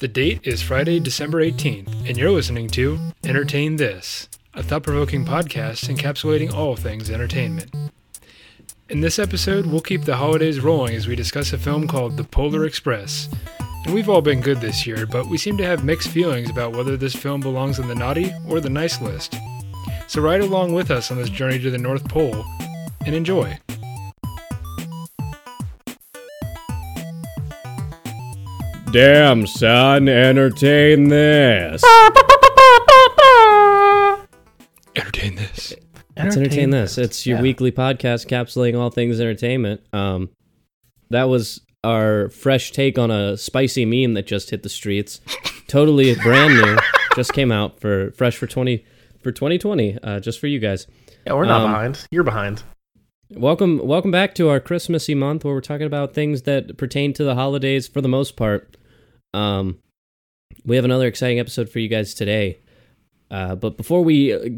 The date is Friday, December 18th, and you're listening to Entertain This, a thought provoking podcast encapsulating all things entertainment. In this episode, we'll keep the holidays rolling as we discuss a film called The Polar Express. And we've all been good this year, but we seem to have mixed feelings about whether this film belongs on the naughty or the nice list. So ride along with us on this journey to the North Pole and enjoy. Damn, son, entertain this. Entertain this. Let's entertain this. It's your Yeah. weekly podcast capsulating all things entertainment. Um, that was our fresh take on a spicy meme that just hit the streets. totally brand new. just came out for fresh for twenty for 2020. Uh, just for you guys. Yeah, we're not Um, behind. You're behind. Welcome, welcome back to our Christmassy month where we're talking about things that pertain to the holidays for the most part. Um, we have another exciting episode for you guys today. Uh, but before we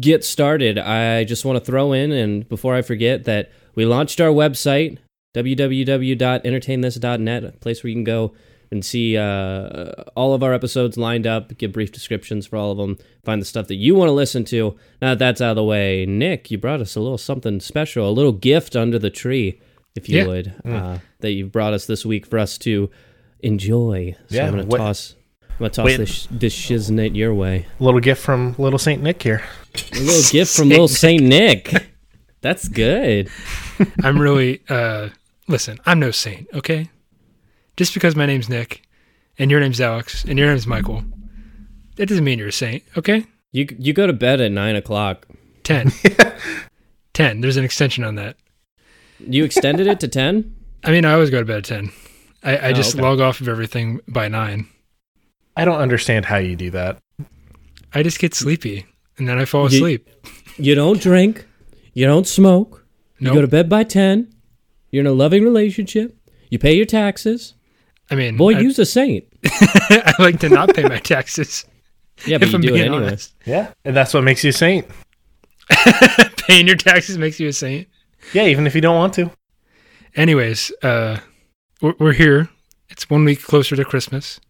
get started, I just want to throw in, and before I forget, that we launched our website, www.entertainthis.net, a place where you can go and see uh, all of our episodes lined up, give brief descriptions for all of them, find the stuff that you want to listen to. Now that that's out of the way, Nick, you brought us a little something special, a little gift under the tree, if you Yeah. would, uh, that you brought us this week for us to enjoy. So Yeah, I'm gonna what- toss, I'm gonna toss Wait. this this shiznit your way. little gift from little Saint Nick here. A little gift from little Saint Nick. That's good. I'm really, uh, listen, I'm no saint, okay? Just because my name's Nick and your name's Alex and your name's Michael, that doesn't mean you're a saint, okay? You you go to bed at nine o'clock. 10. 10. There's an extension on that. You extended it to ten. I mean, I always go to bed at 10. I, I Oh, just okay. log off of everything by 9. I don't understand how you do that. I just get sleepy and then I fall asleep. You don't drink. You don't smoke. You go to bed by ten. You're in a loving relationship. You pay your taxes. I mean, Boy, I, you's a saint. I like to not pay my taxes. Yeah, but if you I'm do it anyway. honest. Yeah, and that's what makes you a saint. Paying your taxes makes you a saint. Yeah, even if you don't want to. Anyways, uh, we're, we're here. It's one week closer to Christmas,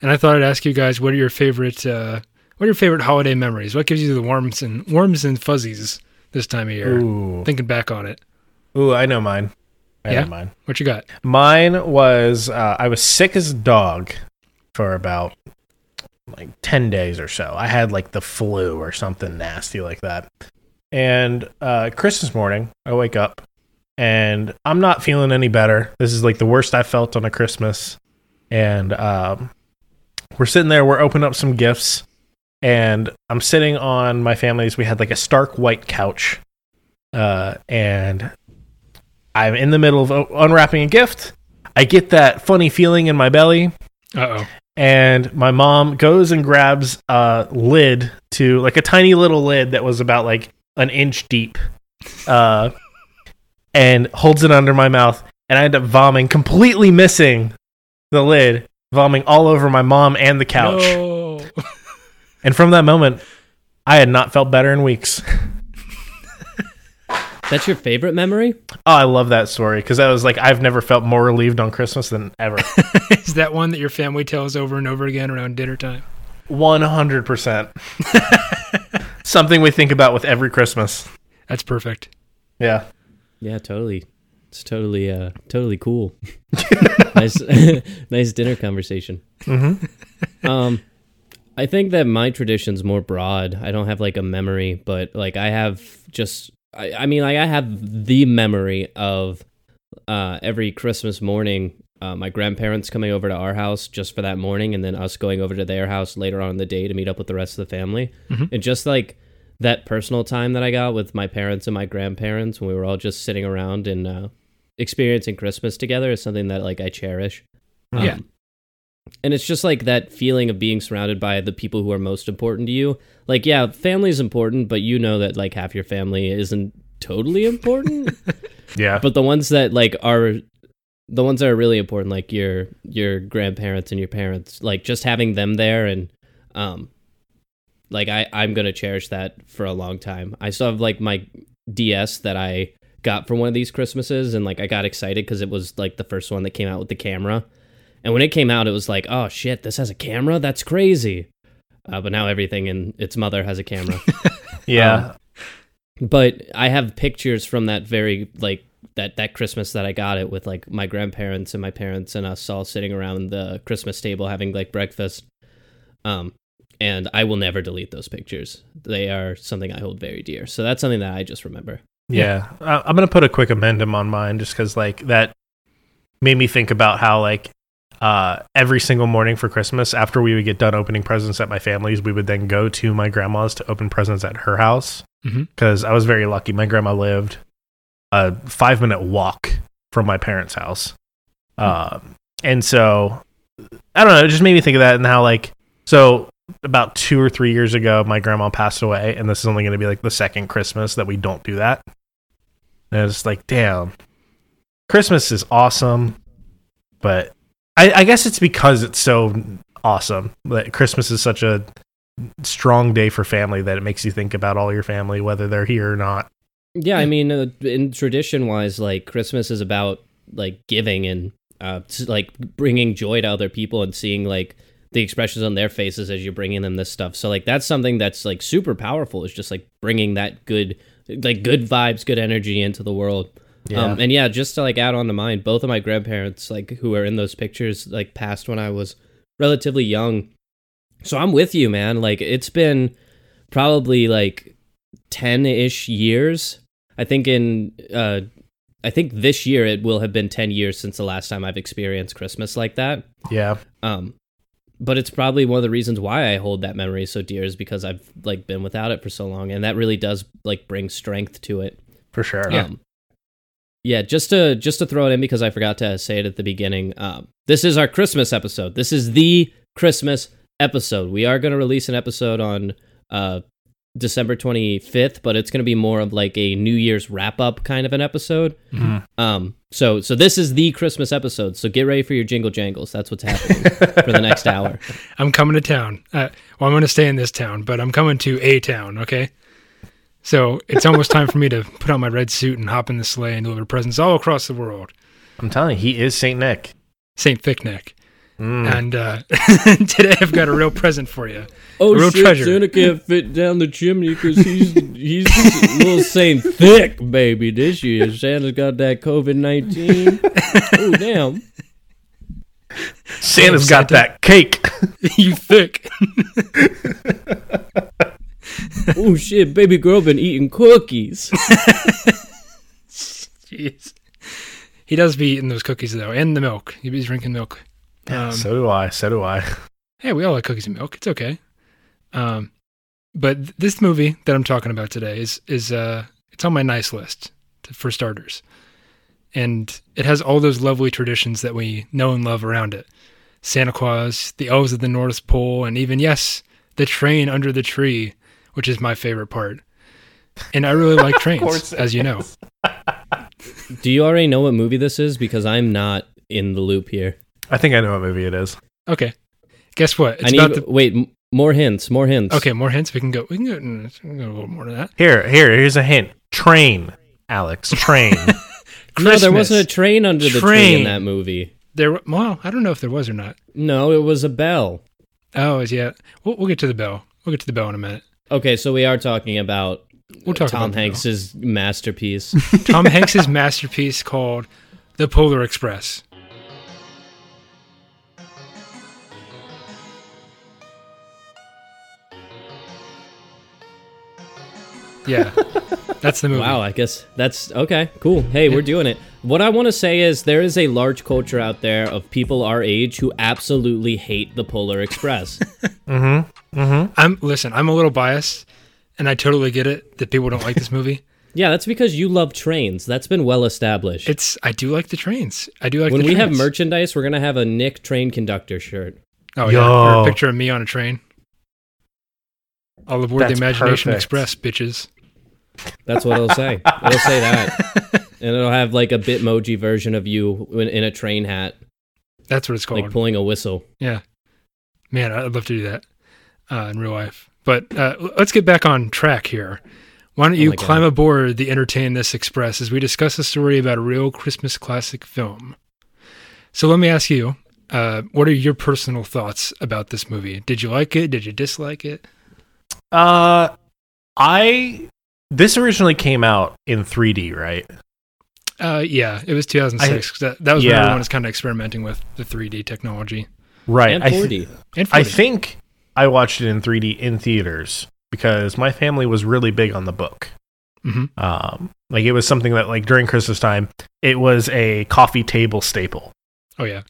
and I thought I'd ask you guys what are your favorite uh, what are your favorite holiday memories? What gives you the warms and warms and fuzzies this time of year? Ooh, Thinking back on it, ooh, I know mine. I Yeah? know mine. what you got? Mine was uh, I was sick as a dog for about like 10 days or so. I had like the flu or something nasty like that. And uh, Christmas morning, I wake up and I'm not feeling any better. This is like the worst I felt on a Christmas. And um, we're sitting there, we're opening up some gifts, and I'm sitting on my family's. We had like a stark white couch. Uh, and I'm in the middle of unwrapping a gift. I get that funny feeling in my belly, Uh oh. and my mom goes and grabs a lid to like a tiny little lid that was about like an inch deep, uh, and holds it under my mouth, and I end up vomiting, completely missing the lid, vomiting all over my mom and the couch. No. And from that moment, I had not felt better in weeks. That's your favorite memory? Oh, I love that story because I was like, I've never felt more relieved on Christmas than ever. Is that one that your family tells over and over again around dinner time? One hundred percent. Something we think about with every Christmas. That's perfect. Yeah. Yeah, totally. It's totally uh totally cool. nice nice dinner conversation. Mm-hmm. Um I think that my tradition's more broad. I don't have like a memory, but like I have just I, I mean like I have the memory of uh every Christmas morning uh, my grandparents coming over to our house just for that morning and then us going over to their house later on in the day to meet up with the rest of the family. Mhm. And just like that personal time that I got with my parents and my grandparents when we were all just sitting around and uh, experiencing Christmas together is something that like I cherish. Yeah. Um, and it's just like that feeling of being surrounded by the people who are most important to you. Like, yeah, family is important, but you know that like half your family isn't totally important. Yeah. but the ones that like are the ones that are really important, like your your grandparents and your parents, like just having them there and um like I I'm gonna cherish that for a long time. I still have like my DS that I got for one of these Christmases, and like I got excited because it was like the first one that came out with the camera, And when it came out, it was like, oh shit, this has a camera. That's crazy. Uh, but now everything in its mother has a camera. Yeah. but I have pictures from that very like that that Christmas that I got it with like my grandparents and my parents and us all sitting around the Christmas table having like breakfast. Um, and I will never delete those pictures. They are something I hold very dear. So that's something that I just remember. Yeah, I- I'm gonna put a quick amendum on mine just because like that made me think about how like uh, every single morning for Christmas after we would get done opening presents at my family's, we would then go to my grandma's to open presents at her house because I was very lucky. My grandma lived a five minute walk from my parents' house, um, and so I don't know. It just made me think of that and how like so about two or three years ago, my grandma passed away, and this is only going to be like the second Christmas that we don't do that. And it's like, damn, Christmas is awesome, but I, I guess it's because it's so awesome that Christmas is such a strong day for family that it makes you think about all your family, whether they're here or not. Yeah, I mean, uh, in tradition wise, like Christmas is about like giving and uh, like bringing joy to other people and seeing like the expressions on their faces as you're bringing them this stuff. So like that's something that's like super powerful. Is just like bringing that good, like good vibes, good energy into the world. Yeah. Um, and yeah, just to like add on to mine, both of my grandparents, like who are in those pictures, like passed when I was relatively young. So I'm with you, man. Like it's been probably like 10 ish years. I think in, uh, I think this year it will have been 10 years since the last time I've experienced Christmas like that. Yeah. Um, but it's probably one of the reasons why I hold that memory so dear is because I've like been without it for so long. And that really does like bring strength to it. For sure. Yeah. Um, yeah, just to just to throw it in because I forgot to say it at the beginning. Um, this is our Christmas episode. This is the Christmas episode. We are going to release an episode on uh, December 25th, but it's going to be more of like a New Year's wrap up kind of an episode. Mhm. Um, so so this is the Christmas episode. So get ready for your jingle jangles. That's what's happening for the next hour. I'm coming to town. Uh, well, I'm going to stay in this town, but I'm coming to a town. Okay. So it's almost time for me to put on my red suit and hop in the sleigh and deliver presents all across the world. I'm telling you, he is Saint Nick. Saint Thickneck. Mm. And uh, today I've got a real present for you. Oh Real shit, treasure. Santa can't fit down the chimney because he's he's a little Saint Thick, baby. This year, Santa's got that COVID nineteen. oh damn! Santa's Santa. got that cake. you thick. Oh shit, baby girl been eating cookies. Jeez. He does be eating those cookies though, and the milk. He be drinking milk. Um, so do I. So do I. hey, we all like cookies and milk. It's okay. Um, but th- this movie that I'm talking about today is is uh, it's on my nice list to, for starters, and it has all those lovely traditions that we know and love around it. Santa Claus, the elves of the North Pole, and even yes, the train under the tree, which is my favorite part. And I really like trains, as you know. Do you already know what movie this is? Because I'm not in the loop here. I think I know what movie it is. Okay. Guess what? It's I need about the wait more hints. More hints. Okay, more hints. We can go. We can go, mm, we can go a little more to that. Here, here, here's a hint. Train, Alex. Train. No, there wasn't a train under the tree Train. in that movie. There. Well, I don't know if there was or not. No, it was a bell. Oh, is yeah. We'll, we'll get to the bell. We'll get to the bell in a minute. Okay, so we are talking about We'll talk Tom about. Hanks's masterpiece. Tom Hanks's masterpiece called The Polar Express. Yeah, that's the movie. Wow, I guess that's okay. Cool. Hey, we're doing it. What I want to say is there is a large culture out there of people our age who absolutely hate the Polar Express. mm-hmm. Mm-hmm. I'm listen. I'm a little biased, and I totally get it that people don't like this movie. yeah, that's because you love trains. That's been well established. It's I do like the trains. I do like when the we have merchandise, we're gonna have a Nick train conductor shirt. Oh yeah, or a picture of me on a train. All aboard That's the Imagination perfect. Express, bitches. That's what it'll say. It'll say that, and it'll have like a Bitmoji version of you in, in a train hat, That's what it's called. like pulling a whistle. yeah, man, I'd love to do that uh, in real life. But uh, let's get back on track here. Why don't you Oh my God. climb aboard the Entertain This Express as we discuss a story about a real Christmas classic film? So let me ask you, uh, what are your personal thoughts about this movie? Did you like it? Did you dislike it? Uh, I this originally came out in 3D, right? Uh, yeah, it was 2006. 'cause that, that was when everyone was kind of experimenting with the 3D technology. Right. and I th- And I 4D. think I watched it in 3D in theaters because my family was really big on the book. Mhm. Um, like it was something that like during Christmas time, it was a coffee table staple. Oh yeah,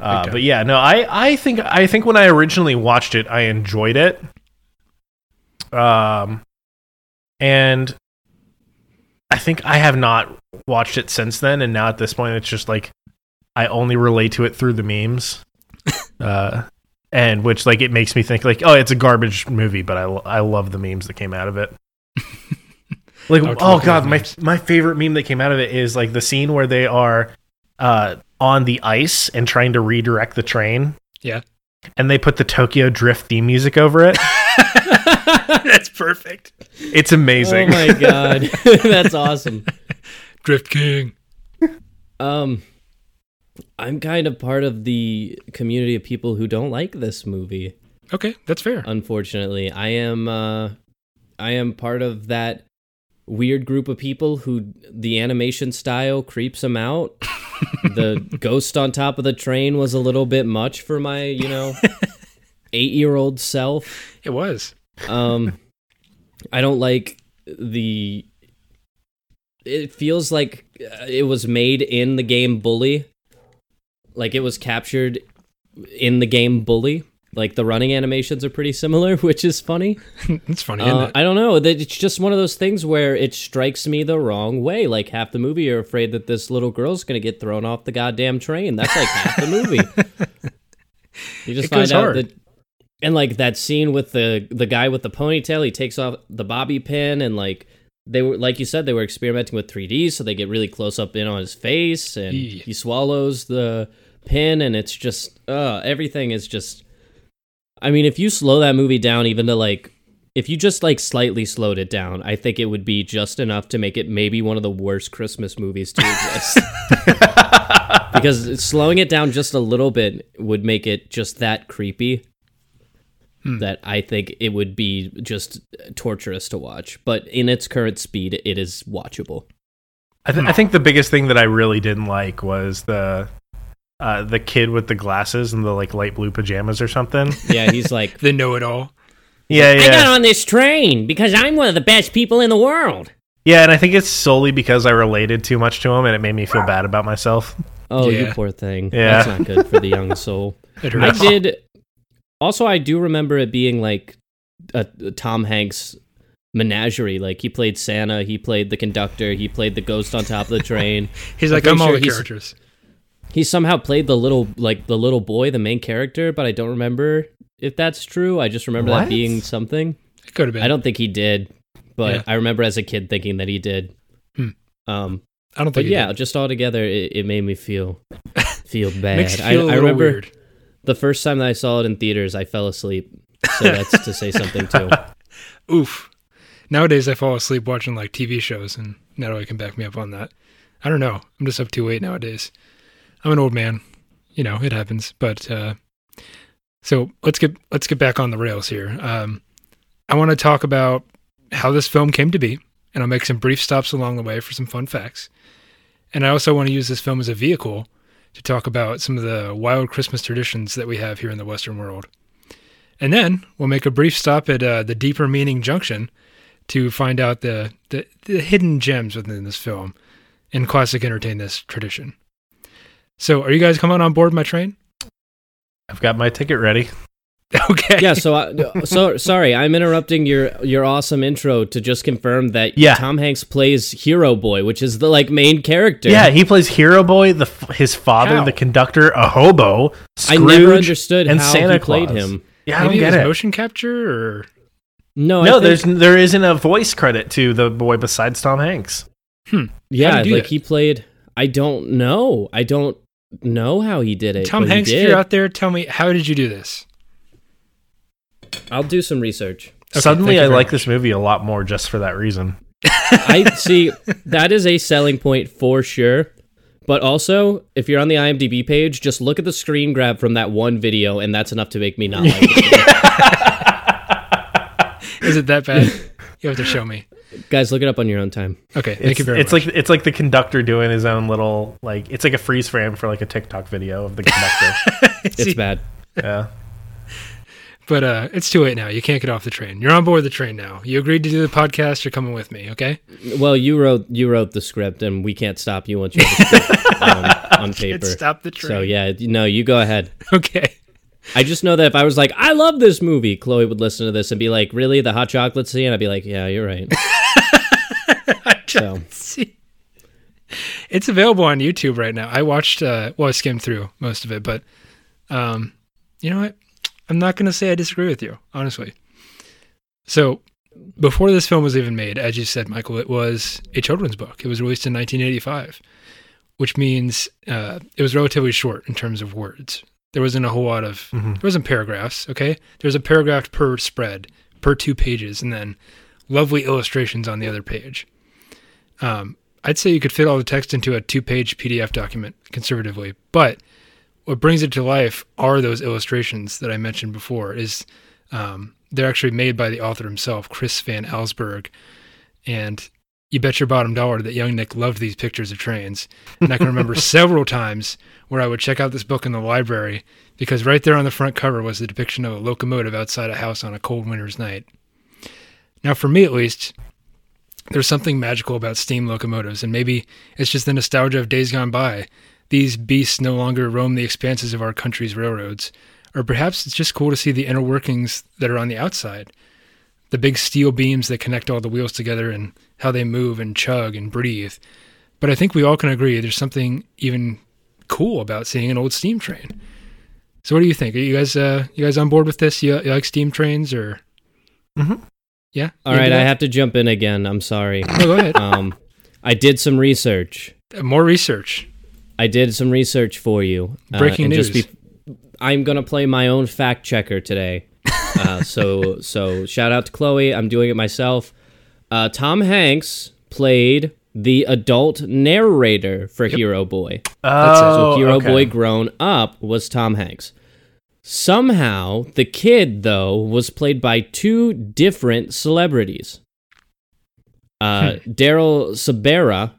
Uh, but yeah, no, I, I think I think when I originally watched it, I enjoyed it. Um, and I think I have not watched it since then, and now at this point, it's just like I only relate to it through the memes. uh, and which like it makes me think like, oh, it's a garbage movie, but I I love the memes that came out of it. like, Oh, god, my memes. my favorite meme that came out of it is like the scene where they are uh on the ice and trying to redirect the train. Yeah. And they put the Tokyo Drift theme music over it. that's perfect. It's amazing. Oh my god, that's awesome. Drift King. Um, I'm kind of part of the community of people who don't like this movie. Okay, that's fair. Unfortunately, I am. Uh, I am part of that weird group of people who the animation style creeps them out. the ghost on top of the train was a little bit much for my, you know, eight-year-old self. It was. Um, I don't like the. It feels like uh, it was made in the game Bully. Like it was captured in the game Bully. Like the running animations are pretty similar, which is funny. it's funny, isn't Uh, it? I don't know. It's just one of those things where it strikes me the wrong way. Like half the movie, you're afraid that this little girl's gonna get thrown off the goddamn train. That's like half the movie. You just It find out hard. that, and like that scene with the the guy with the ponytail, he takes off the bobby pin, and like they were, like you said, they were experimenting with 3D, so they get really close up in on his face, and he swallows the pin, and it's just, uh, everything is just. I mean, if you slow that movie down even to like if you just like slightly slowed it down, I think it would be just enough to make it maybe one of the worst Christmas movies to exist. because slowing it down just a little bit would make it just that creepy that I think it would be just torturous to watch. But in its current speed, it is watchable. I, th- I think the biggest thing that I really didn't like was the uh, the kid with the glasses and the like light blue pajamas or something. Yeah, he's like, The know-it-all. yeah, yeah. I got on this train because I'm one of the best people in the world. yeah. And I think it's solely because I related too much to him, and it made me feel bad about myself. Oh, you poor thing. Yeah. That's not good for the young soul. I did. Also, I do remember it being like a, a Tom Hanks menagerie. Like he played Santa, he played the conductor, he played the ghost on top of the train. He's I'm like, I'm all the characters. He somehow played the little like the little boy, the main character, but I don't remember if that's true. I just remember What? that being something. It could have been. I don't think he did, but Yeah. I remember as a kid thinking that he did. Hmm. Um, I don't think. yeah, did. just all together, it, it made me feel feel bad. makes I, feel a I remember weird. The first time that I saw it in theaters, I fell asleep. So that's to say something too. Oof. Nowadays, I fall asleep watching like TV shows, and Natalie can back me up on that. I don't know. I'm just up too late nowadays. I'm an old man. You know, it happens. But uh, so let's get let's get back on the rails here. Um, I want to talk about how this film came to be, and I'll make some brief stops along the way for some fun facts. And I also want to use this film as a vehicle to talk about some of the wild Christmas traditions that we have here in the Western world. And then we'll make a brief stop at uh, the Deeper Meaning Junction to find out the, the, the hidden gems within this film in classic entertain this tradition. So, are you guys coming on board my train? I've got my ticket ready. Okay. Yeah, so I, so sorry, I'm interrupting your your awesome intro to just confirm that Yeah. Tom Hanks plays Hero Boy, which is the like main character. Yeah, he plays Hero Boy, the his father, How? the conductor, a hobo. I never understood and how Santa he played Claus. him. Yeah, I Maybe don't get was it. motion capture or No, I No, think- there's there isn't a voice credit to the boy besides Tom Hanks. Hmm. yeah, he like that? he played. I don't know. I don't know how he did it. Tom Hanks. If you're out there, tell me how did you do this? I'll do some research. Okay, Suddenly, I like much. this movie a lot more just for that reason. I see that is a selling point for sure. But also, if you're on the IMDb page, just look at the screen grab from that one video, and that's enough to make me not like it. Is it that bad? you have to show me. Guys, look it up on your own time. Okay, thank It's, you very it's much. like it's like the conductor doing his own little like it's like a freeze frame for like a TikTok video of the conductor. It's bad. yeah. But uh, it's too late now. You can't get off the train. You're on board the train now. You agreed to do the podcast. You're coming with me. Okay. Well, you wrote you wrote the script, and we can't stop you once you have the script um, on paper. Stop the train. So yeah, no, you go ahead. Okay. I just know that if I was like, I love this movie, Chloe would listen to this and be like, really, the hot chocolate scene? I'd be like, yeah, you're right. so See, it's available on YouTube right now. I watched, uh, well, I skimmed through most of it, but um, you know what? I'm not going to say I disagree with you, honestly. So, before this film was even made, as you said, Michael, it was a children's book. It was released in 1985, which means uh, it was relatively short in terms of words. There wasn't a whole lot of, Mhm. there wasn't paragraphs, okay? There was a paragraph per spread, per two pages, and then lovely illustrations on the other page. Um, I'd say you could fit all the text into a two page PDF document conservatively, but what brings it to life are those illustrations that I mentioned before. Is um, they're actually made by the author himself, Chris Van Allsburg, and you bet your bottom dollar that young Nick loved these pictures of trains. And I can remember several times where I would check out this book in the library because right there on the front cover was the depiction of a locomotive outside a house on a cold winter's night. Now, for me at least, there's something magical about steam locomotives, and maybe it's just the nostalgia of days gone by. These beasts no longer roam the expanses of our country's railroads. Or perhaps it's just cool to see the inner workings that are on the outside. The big steel beams that connect all the wheels together and how they move and chug and breathe. But I think we all can agree there's something even cool about seeing an old steam train. So what do you think? Are you guys uh you guys on board with this? You, you like steam trains or Mhm. Yeah? all You right, I have to jump in again. I'm sorry. No, go ahead. Um, I did some research. Uh, More research. I did some research for you. uh, Breaking and news. Be, I'm gonna play my own fact checker today. Uh, so so shout out to Chloe. I'm doing it myself. Uh, Tom Hanks played the adult narrator for Hero Boy. That's it. So Oh, Hero okay. Boy grown up was Tom Hanks. Somehow the kid though was played by two different celebrities. Uh, Daryl Sabara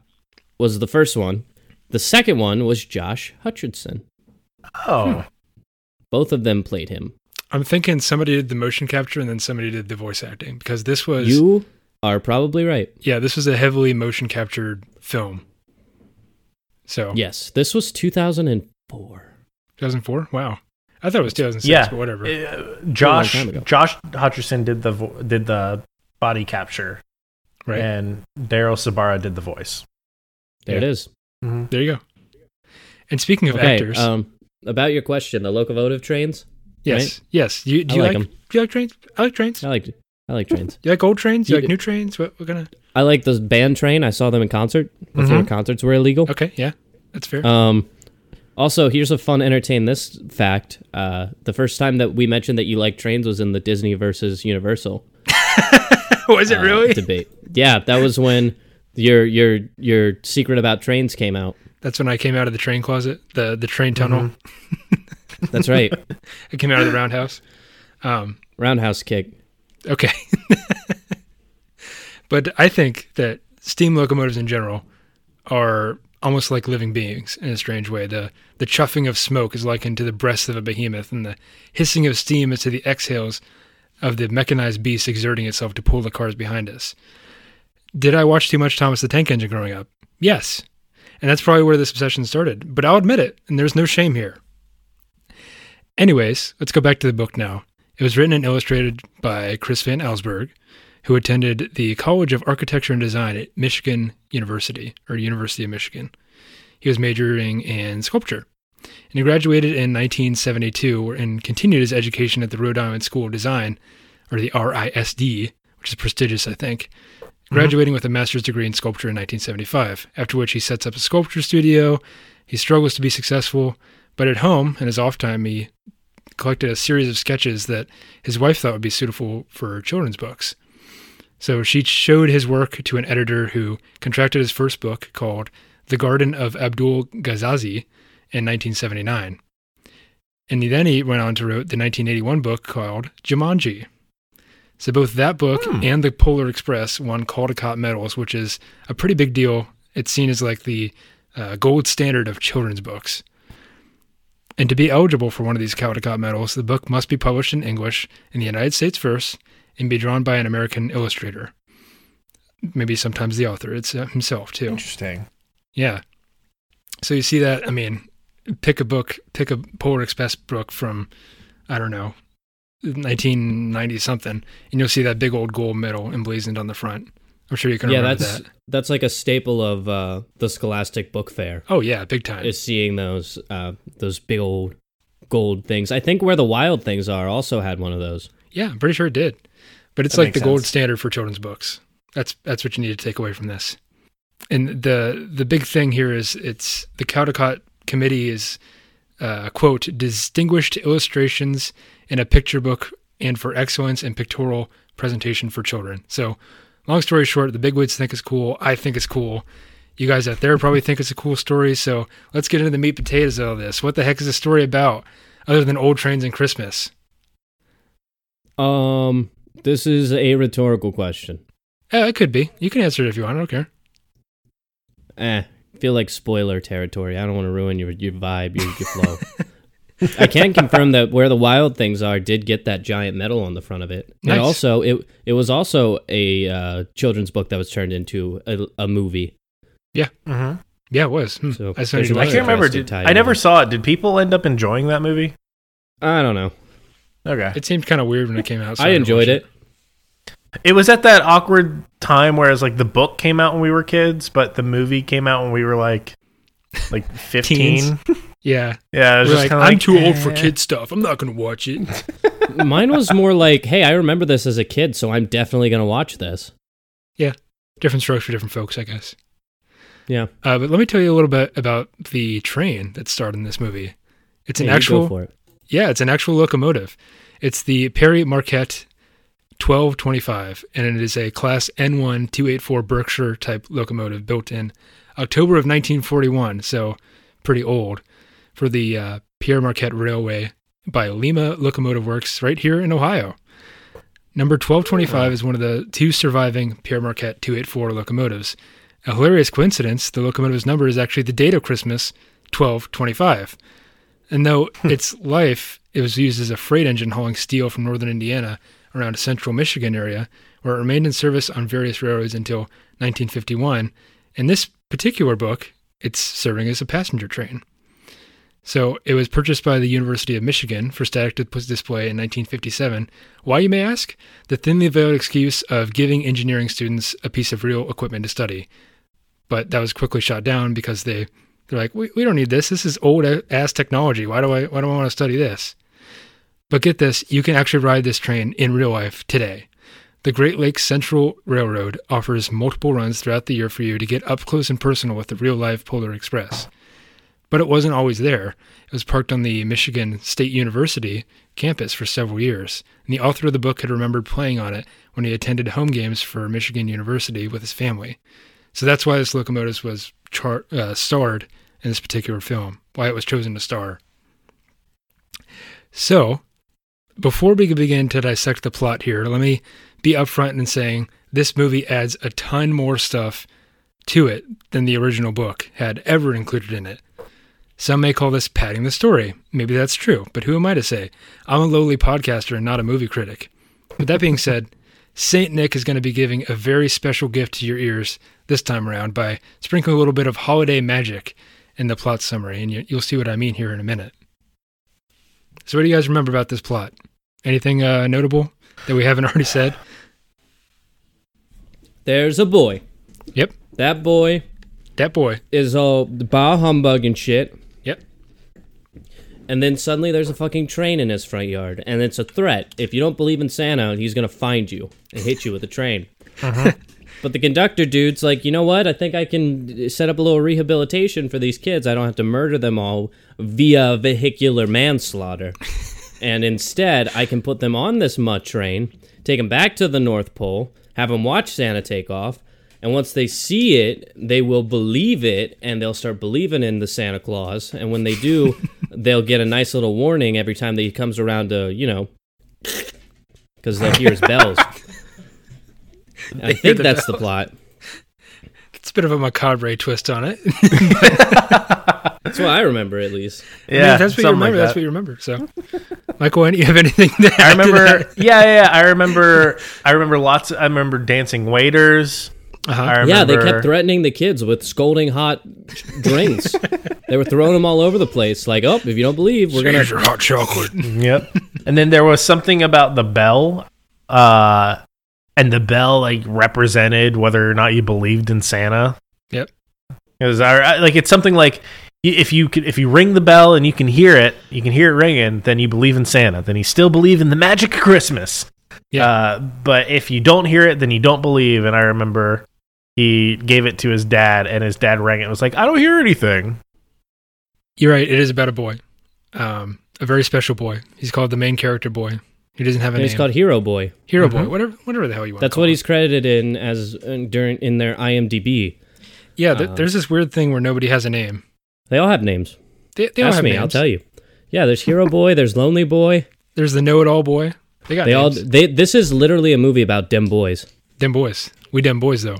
was the first one. The second one was Josh Hutcherson. Oh, Both of them played him. I'm thinking somebody did the motion capture and then somebody did the voice acting because this was You are probably right. yeah, this was a heavily motion captured film. So Yes, this was 2004. 2004. Wow, I thought it was 2006, yeah. but whatever. Uh, Josh. Josh Hutcherson did the vo- did the body capture, right and Daryl Sabara did the voice. There it Yeah. is. Mm-hmm. there you go. And speaking of Okay, actors, um, about your question, the locomotive trains. yes, yes. You, do I you like like, 'em. do you like trains? I like trains. I like I like trains. Do you like old trains? You You like do- new trains? What we're gonna? I like the band train. I saw them in concert before Mhm. concerts were illegal. Okay, yeah, that's fair. Um, also, here's a fun entertain this fact. Uh, the first time that we mentioned that you like trains was in the Disney versus Universal was it uh, really? debate. Yeah, that was when your your your secret about trains came out. That's when I came out of the train closet, the the train tunnel. That's right. I came out of the roundhouse. Um, Roundhouse kick. Okay. but I think that steam locomotives in general are almost like living beings in a strange way. The the chuffing of smoke is likened to the breath of a behemoth, and the hissing of steam is to the exhales of the mechanized beast exerting itself to pull the cars behind us. Did I watch too much Thomas the Tank Engine growing up? Yes. And that's probably where this obsession started. But I'll admit it, and there's no shame here. Anyways, let's go back to the book now. It was written and illustrated by Chris Van Allsburg, who attended the College of Architecture and Design at Michigan University, or University of Michigan. He was majoring in sculpture. And he graduated in 1972 and continued his education at the Rhode Island School of Design, or the RISD, which is prestigious, I think, Mm-hmm. graduating with a master's degree in sculpture in 1975, after which he sets up a sculpture studio. He struggles to be successful, but at home, in his off time, he collected a series of sketches that his wife thought would be suitable for children's books. So she showed his work to an editor who contracted his first book called The Garden of Abdul Gasazi in 1979. And then he went on to write the 1981 book called Jumanji. So both that book Hmm. and the Polar Express won Caldecott medals, which is a pretty big deal. It's seen as like the uh, gold standard of children's books. And to be eligible for one of these Caldecott medals, the book must be published in English in the United States first and be drawn by an American illustrator. Maybe sometimes the author it's uh, himself too. Interesting. Yeah. So you see that, I mean, pick a book, pick a Polar Express book from, I don't know, 1990 something, and you'll see that big old gold medal emblazoned on the front. I'm sure you can yeah, remember that's that. that's like a staple of uh, the Scholastic Book Fair. Oh, yeah, big time. Is seeing those uh, those big old gold things. I think where the wild things are also had one of those. yeah, I'm pretty sure it did. But it's That like the makes gold standard for children's books. That's that's what you need to take away from this. And the the big thing here is it's the Caldecott committee is uh, quote distinguished illustrations in a picture book and for excellence in pictorial presentation for children. So, long story short, the bigwigs think it's cool. I think it's cool. You guys out there probably think it's a cool story. So let's get into the meat and potatoes of this. What the heck is the story about, other than old trains and Christmas? Um, this is a rhetorical question. Uh, it could be. You can answer it if you want. I don't care. Eh, feel like spoiler territory. I don't want to ruin your your vibe, your, your flow. I can confirm that where the wild things are did get that giant medal on the front of it. Nice. And also, it it was also a uh, children's book that was turned into a, a movie. Mm-hmm. Yeah, it was. Hmm. So I, just there's wanted to I can't remember. Did, I never in. saw it. Did people end up enjoying that movie? I don't know. Okay. It seemed kind of weird when it came out. so I didn't enjoyed watch it. It was at that awkward time where it's like the book came out when we were kids, but the movie came out when we were like like fifteen. Yeah, yeah, it was just like, I'm like too old for eh. kid stuff. I'm not going to watch it. Mine was more like, hey, I remember this as a kid, so I'm definitely gonna watch this. Yeah. Different strokes for different folks, I guess. Yeah. Uh, but let me tell you a little bit about the train that starred in this movie. It's an Yeah, you go actual, for it. yeah, it's an actual locomotive. It's the Pere Marquette 1225, and it is a Class N1 284 Berkshire type locomotive built in October of 1941, so pretty old, for the uh, Pierre Marquette Railway by Lima Locomotive Works right here in Ohio. Number 1225 is one of the two surviving Pierre Marquette 284 locomotives. A hilarious coincidence, the locomotive's number is actually the date of Christmas, 1225. And though its life, it was used as a freight engine hauling steel from northern Indiana around a central Michigan area, where it remained in service on various railroads until 1951. In this particular book, it's serving as a passenger train. So it was purchased by the University of Michigan for static display in 1957. Why, you may ask? The thinly veiled excuse of giving engineering students a piece of real equipment to study. But that was quickly shot down because they they're like, we, we don't need this. This is old ass technology. Why do I why do I want to study this? But get this, you can actually ride this train in real life today. The Great Lakes Central Railroad offers multiple runs throughout the year for you to get up close and personal with the real life Polar Express. But it wasn't always there. It was parked on the Michigan State University campus for several years, and the author of the book had remembered playing on it when he attended home games for Michigan University with his family. So that's why this locomotive was char- uh, starred in this particular film, why it was chosen to star. So, before we begin to dissect the plot here, let me be upfront in saying this movie adds a ton more stuff to it than the original book had ever included in it. Some may call this padding the story. Maybe that's true, but who am I to say? I'm a lowly podcaster and not a movie critic. With that being said, St. Nick is going to be giving a very special gift to your ears this time around by sprinkling a little bit of holiday magic in the plot summary, and you, you'll see what I mean here in a minute. So, what do you guys remember about this plot? Anything uh, notable that we haven't already said? There's a boy. Yep, That boy that boy. is all bah humbug and shit. And then suddenly there's a fucking train in his front yard, and it's a threat. If you don't believe in Santa, he's gonna find you and hit you with a train. Uh-huh. but the conductor dude's like, you know what? I think I can set up a little rehabilitation for these kids. I don't have to murder them all via vehicular manslaughter. and instead, I can put them on this mutt train, take them back to the North Pole, have them watch Santa take off, And once they see it, they will believe it and they'll start believing in the Santa Claus. And when they do, they'll get a nice little warning every time that he comes around to, you know, because they'll hear his bells. I think the that's the plot. It's a bit of a macabre twist on it. That's what I remember, at least. I mean, Yeah, that's what you something like remember. that's what you remember. So, Michael, any, you have anything? To I add to remember. that? yeah, yeah, yeah. I remember. I remember lots. I remember dancing waiters. Uh-huh. Yeah, they kept threatening the kids with scolding hot drinks. they were throwing them all over the place. Like, oh, if you don't believe, we're gonna. Your hot chocolate. Yep. and then there was something about the bell, uh, and the bell like represented whether or not you believed in Santa. Yep. Because I, I- like it's something like if you could, if you ring the bell and you can hear it, you can hear it ringing, then you believe in Santa. Then you still believe in the magic of Christmas. Yeah. Uh, but if you don't hear it, then you don't believe. And I remember he gave it to his dad, and his dad rang it. and was like, I don't hear anything. You're right. It is about a boy, um, a very special boy. He's called the main character boy. He doesn't have a And name. he's called Hero Boy. Hero boy, whatever, whatever the hell you want. That's to call what him. he's credited in as uh, during in their IMDb. Yeah, th- uh, there's this weird thing where nobody has a name. They all have names. They, they all Ask have me, names. I'll tell you. Yeah, there's Hero Boy. There's Lonely Boy. There's the know-it-all boy. They got They all. names. They. This is literally a movie about dem boys. Them boys. We them boys though.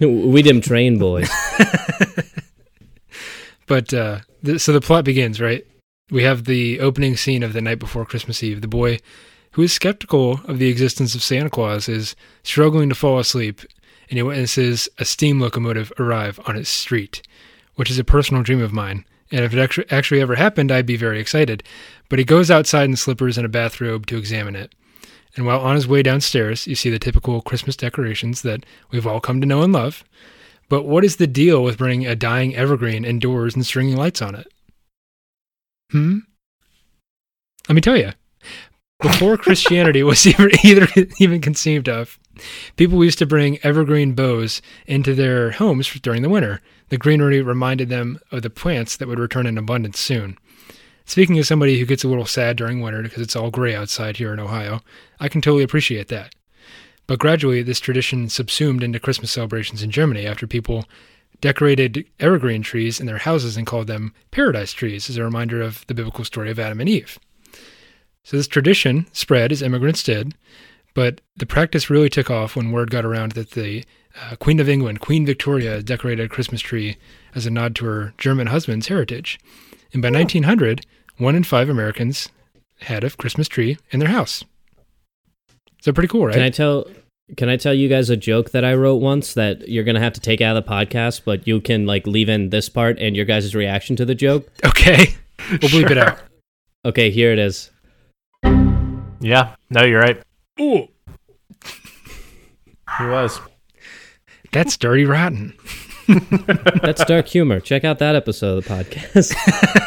We dem train boys. But uh, th- so the plot begins, right? We have the opening scene of the night before Christmas Eve. The boy, who is skeptical of the existence of Santa Claus, is struggling to fall asleep, and he witnesses a steam locomotive arrive on his street, which is a personal dream of mine. And if it actually ever happened, I'd be very excited. But he goes outside in slippers and a bathrobe to examine it. And while on his way downstairs, you see the typical Christmas decorations that we've all come to know and love. But what is the deal with bringing a dying evergreen indoors and stringing lights on it? Hmm? Let me tell you. Before Christianity was even, either even conceived of, people used to bring evergreen boughs into their homes during the winter. The greenery reminded them of the plants that would return in abundance soon. Speaking as somebody who gets a little sad during winter because it's all gray outside here in Ohio, I can totally appreciate that. But gradually, this tradition subsumed into Christmas celebrations in Germany after people decorated evergreen trees in their houses and called them paradise trees as a reminder of the biblical story of Adam and Eve. So this tradition spread as immigrants did, but the practice really took off when word got around that the uh, Queen of England, Queen Victoria, decorated a Christmas tree as a nod to her German husband's heritage. And by 1900, one in five Americans had a Christmas tree in their house. So pretty cool, right? Can I tell? Can I tell you guys a joke that I wrote once that you're gonna have to take out of the podcast, but you can like leave in this part and your guys' reaction to the joke? okay, we'll bleep it out. Okay, here it is. Yeah. No, you're right. Ooh, He was. that's dirty rotten. That's dark humor. Check out that episode of the podcast.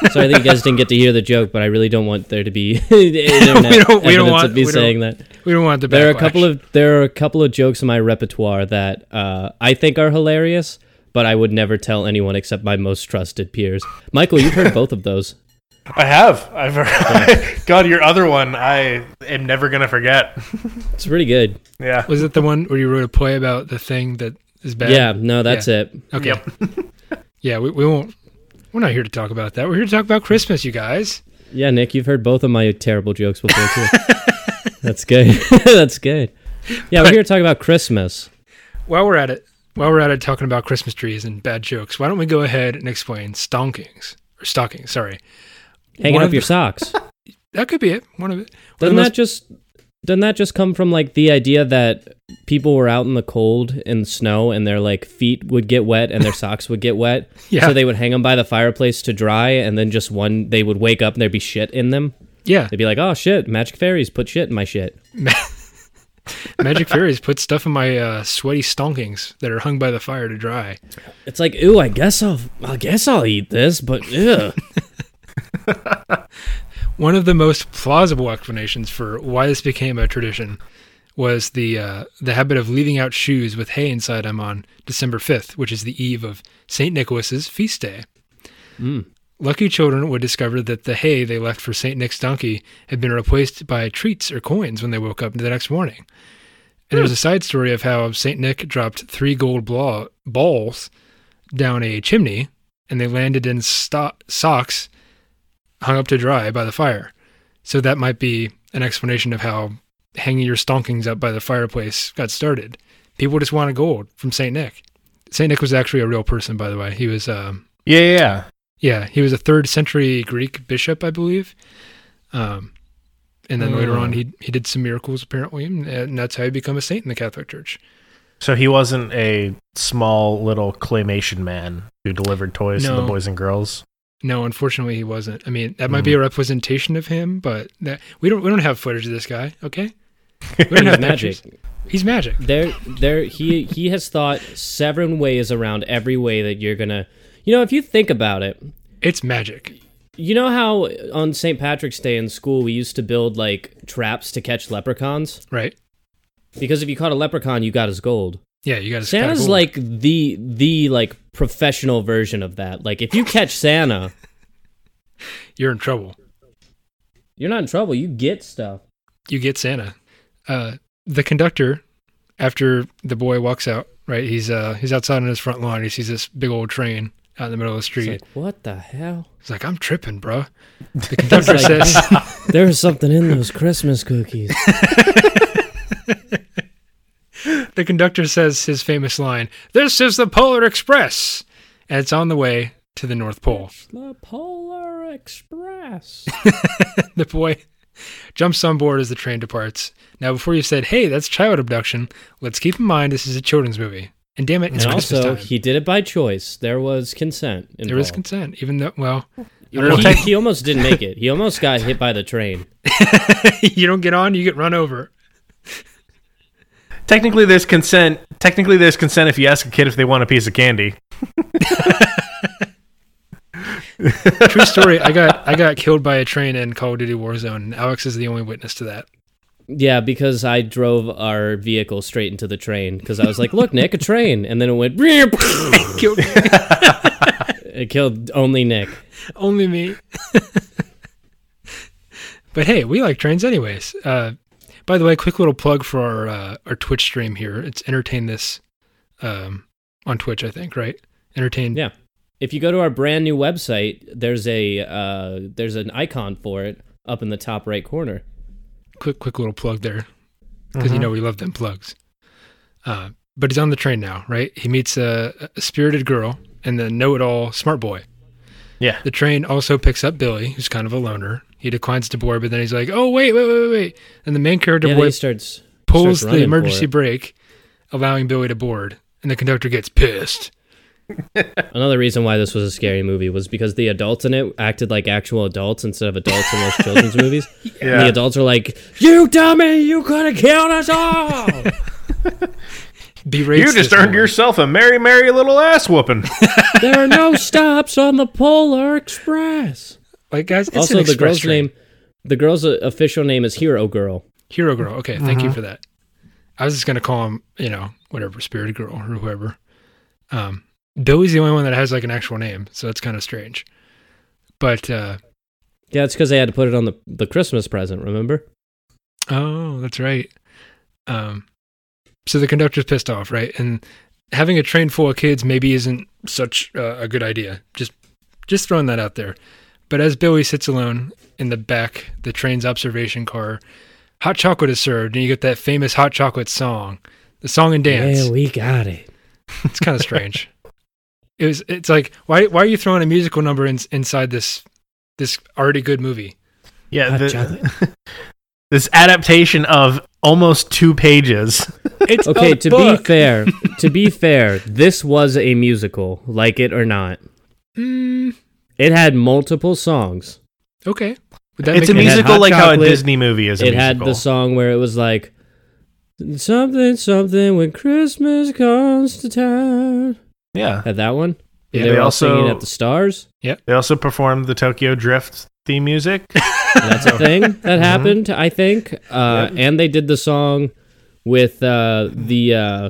Sorry that you guys didn't get to hear the joke, but I really don't want there to be internet We don't- we don't evidence want- of me saying that. We don't want the There are a couple of there are a couple of jokes in my repertoire that uh, I think are hilarious, but I would never tell anyone except my most trusted peers. Michael, you've heard both of those. I have. I've heard. God, your other one, I am never gonna forget. It's pretty good. Yeah. Was it the one where you wrote a play about the thing that is bad? Yeah, no, that's it. Okay. Yep. Yeah, we, we won't. We're not here to talk about that. We're here to talk about Christmas, you guys. Yeah, Nick, you've heard both of my terrible jokes before too. that's good. that's good. Yeah, we're here to talk about Christmas. While we're at it, while we're at it talking about Christmas trees and bad jokes, why don't we go ahead and explain stonkings or stockings? Sorry, Hanging One up of your the- socks. that could be it. One of it. One of the Doesn't most- that just doesn't that just come from like the idea that people were out in the cold and snow and their like feet would get wet and their socks would get wet, Yeah. so they would hang them by the fireplace to dry, and then just one they would wake up and there'd be shit in them. yeah, They'd be like, "Oh shit, magic fairies put shit in my shit." Magic Fairies put stuff in my uh, sweaty stonkings that are hung by the fire to dry. It's like, ooh, I guess I'll, I guess I'll eat this, but ugh. One of the most plausible explanations for why this became a tradition was the uh, the habit of leaving out shoes with hay inside them on December 5th, which is the eve of St. Nicholas's feast day. Mm. Lucky children would discover that the hay they left for St. Nick's donkey had been replaced by treats or coins when they woke up the next morning. And there's a side story of how Saint Nick dropped three gold bla- balls down a chimney, and they landed in sto- socks hung up to dry by the fire. So that might be an explanation of how hanging your stonkings up by the fireplace got started. People just wanted gold from Saint Nick. Saint Nick was actually a real person, by the way. He was, um, Yeah, yeah, yeah. he was a third century Greek bishop, I believe. Um, and then later on, Mm. he he did some miracles apparently, and, and that's how he became a saint in the Catholic Church. So he wasn't a small little claymation man who delivered toys to the boys and girls. No, unfortunately, he wasn't. I mean, that might be a representation of him, but that, we don't we don't have footage of this guy. Okay, He's magic. He's magic. There, there. He he has thought seven ways around every way that you're gonna. You know, if you think about it, It's magic. you know how on St. Patrick's Day in school we used to build like traps to catch leprechauns Right? because if you caught a leprechaun, you got his gold. Yeah, you got to. Santa's like the the like professional version of that. Like if you catch Santa, you're in trouble. you're not in trouble. You get stuff. You get Santa. Uh, the conductor, after the boy walks out, right? He's uh he's outside on his front lawn. He sees this big old train out in the middle of the It's street. like what the hell? He's like, "I'm tripping, bro." The conductor like- says, There's something in those Christmas cookies. "The conductor says his famous line: This is the Polar Express, and it's on the way to the North Pole." the Polar Express. the boy jumps on board as the train departs. Now, before you said, "Hey, that's child abduction," let's keep in mind this is a children's movie, and damn it, it's and Christmas also, time. he did it by choice. There was consent. Involved. there is consent, even though, well, You know, know. he, he almost didn't make it. He almost got hit by the train. you don't get on, you get run over. Technically, there's consent. Technically, there's consent if you ask a kid if they want a piece of candy. True story. I got I got killed by a train in Call of Duty Warzone. and Alex is the only witness to that. Yeah, because I drove our vehicle straight into the train because I was like, "Look, Nick, a train," and then it went. Killed. It killed only Nick. only me. but hey, we like trains anyways. Uh, by the way, quick little plug for our uh, our Twitch stream here. It's entertain this um, on Twitch, I think, right? Entertain. Yeah. If you go to our brand new website, there's a uh, there's an icon for it up in the top right corner. Quick, quick little plug there, because you know we love them plugs. Uh, but he's on the train now, right? He meets a, a spirited girl and the know-it-all smart boy. Yeah. The train also picks up Billy, who's kind of a loner. He declines to board, but then he's like, "Oh wait, wait, wait, wait!" wait. And the main character Yeah, boy starts pulls starts the emergency brake, allowing Billy to board, and the conductor gets pissed. Another reason why this was a scary movie was because the adults in it acted like actual adults instead of adults in most children's movies. And the adults are like, "You dummy! You could have killed us all!" Berates You just earned boy. yourself a merry, merry little ass whooping. there are no stops on the Polar Express. like guys. It's also, an the girl's train. name, the girl's uh, official name is Hero Girl. Hero Girl. Okay, thank Mm-hmm. you for that. I was just gonna call him, you know, whatever, Spirited Girl or whoever. Um, Billy's the only one that has like an actual name, so it's kind of strange. But uh, Yeah, it's because they had to put it on the the Christmas present. Remember? oh, that's right. Um, so the conductor's pissed off, right? And having a train full of kids maybe isn't such uh, a good idea. Just just throwing that out there. But as Billy sits alone in the back, the train's observation car, hot chocolate is served, and you get that famous hot chocolate song, the song and dance. Yeah, we got it. It's kind of strange. It was. It's like why why are you throwing a musical number in, inside this this already good movie? Yeah, the- this adaptation of almost two pages. It's Okay, to book. be fair, to be fair, this was a musical, like it or not. Mm, It had multiple songs. okay, It's a make any- had musical Hot like how a Disney movie is a it had the song where it was like something something when Christmas comes to town. Yeah. At that one. Yeah, they, they were all also- singing at the stars. Yep. They also performed the Tokyo Drift theme music. That's a thing that happened, I think. Uh, And they did the song with uh, the uh,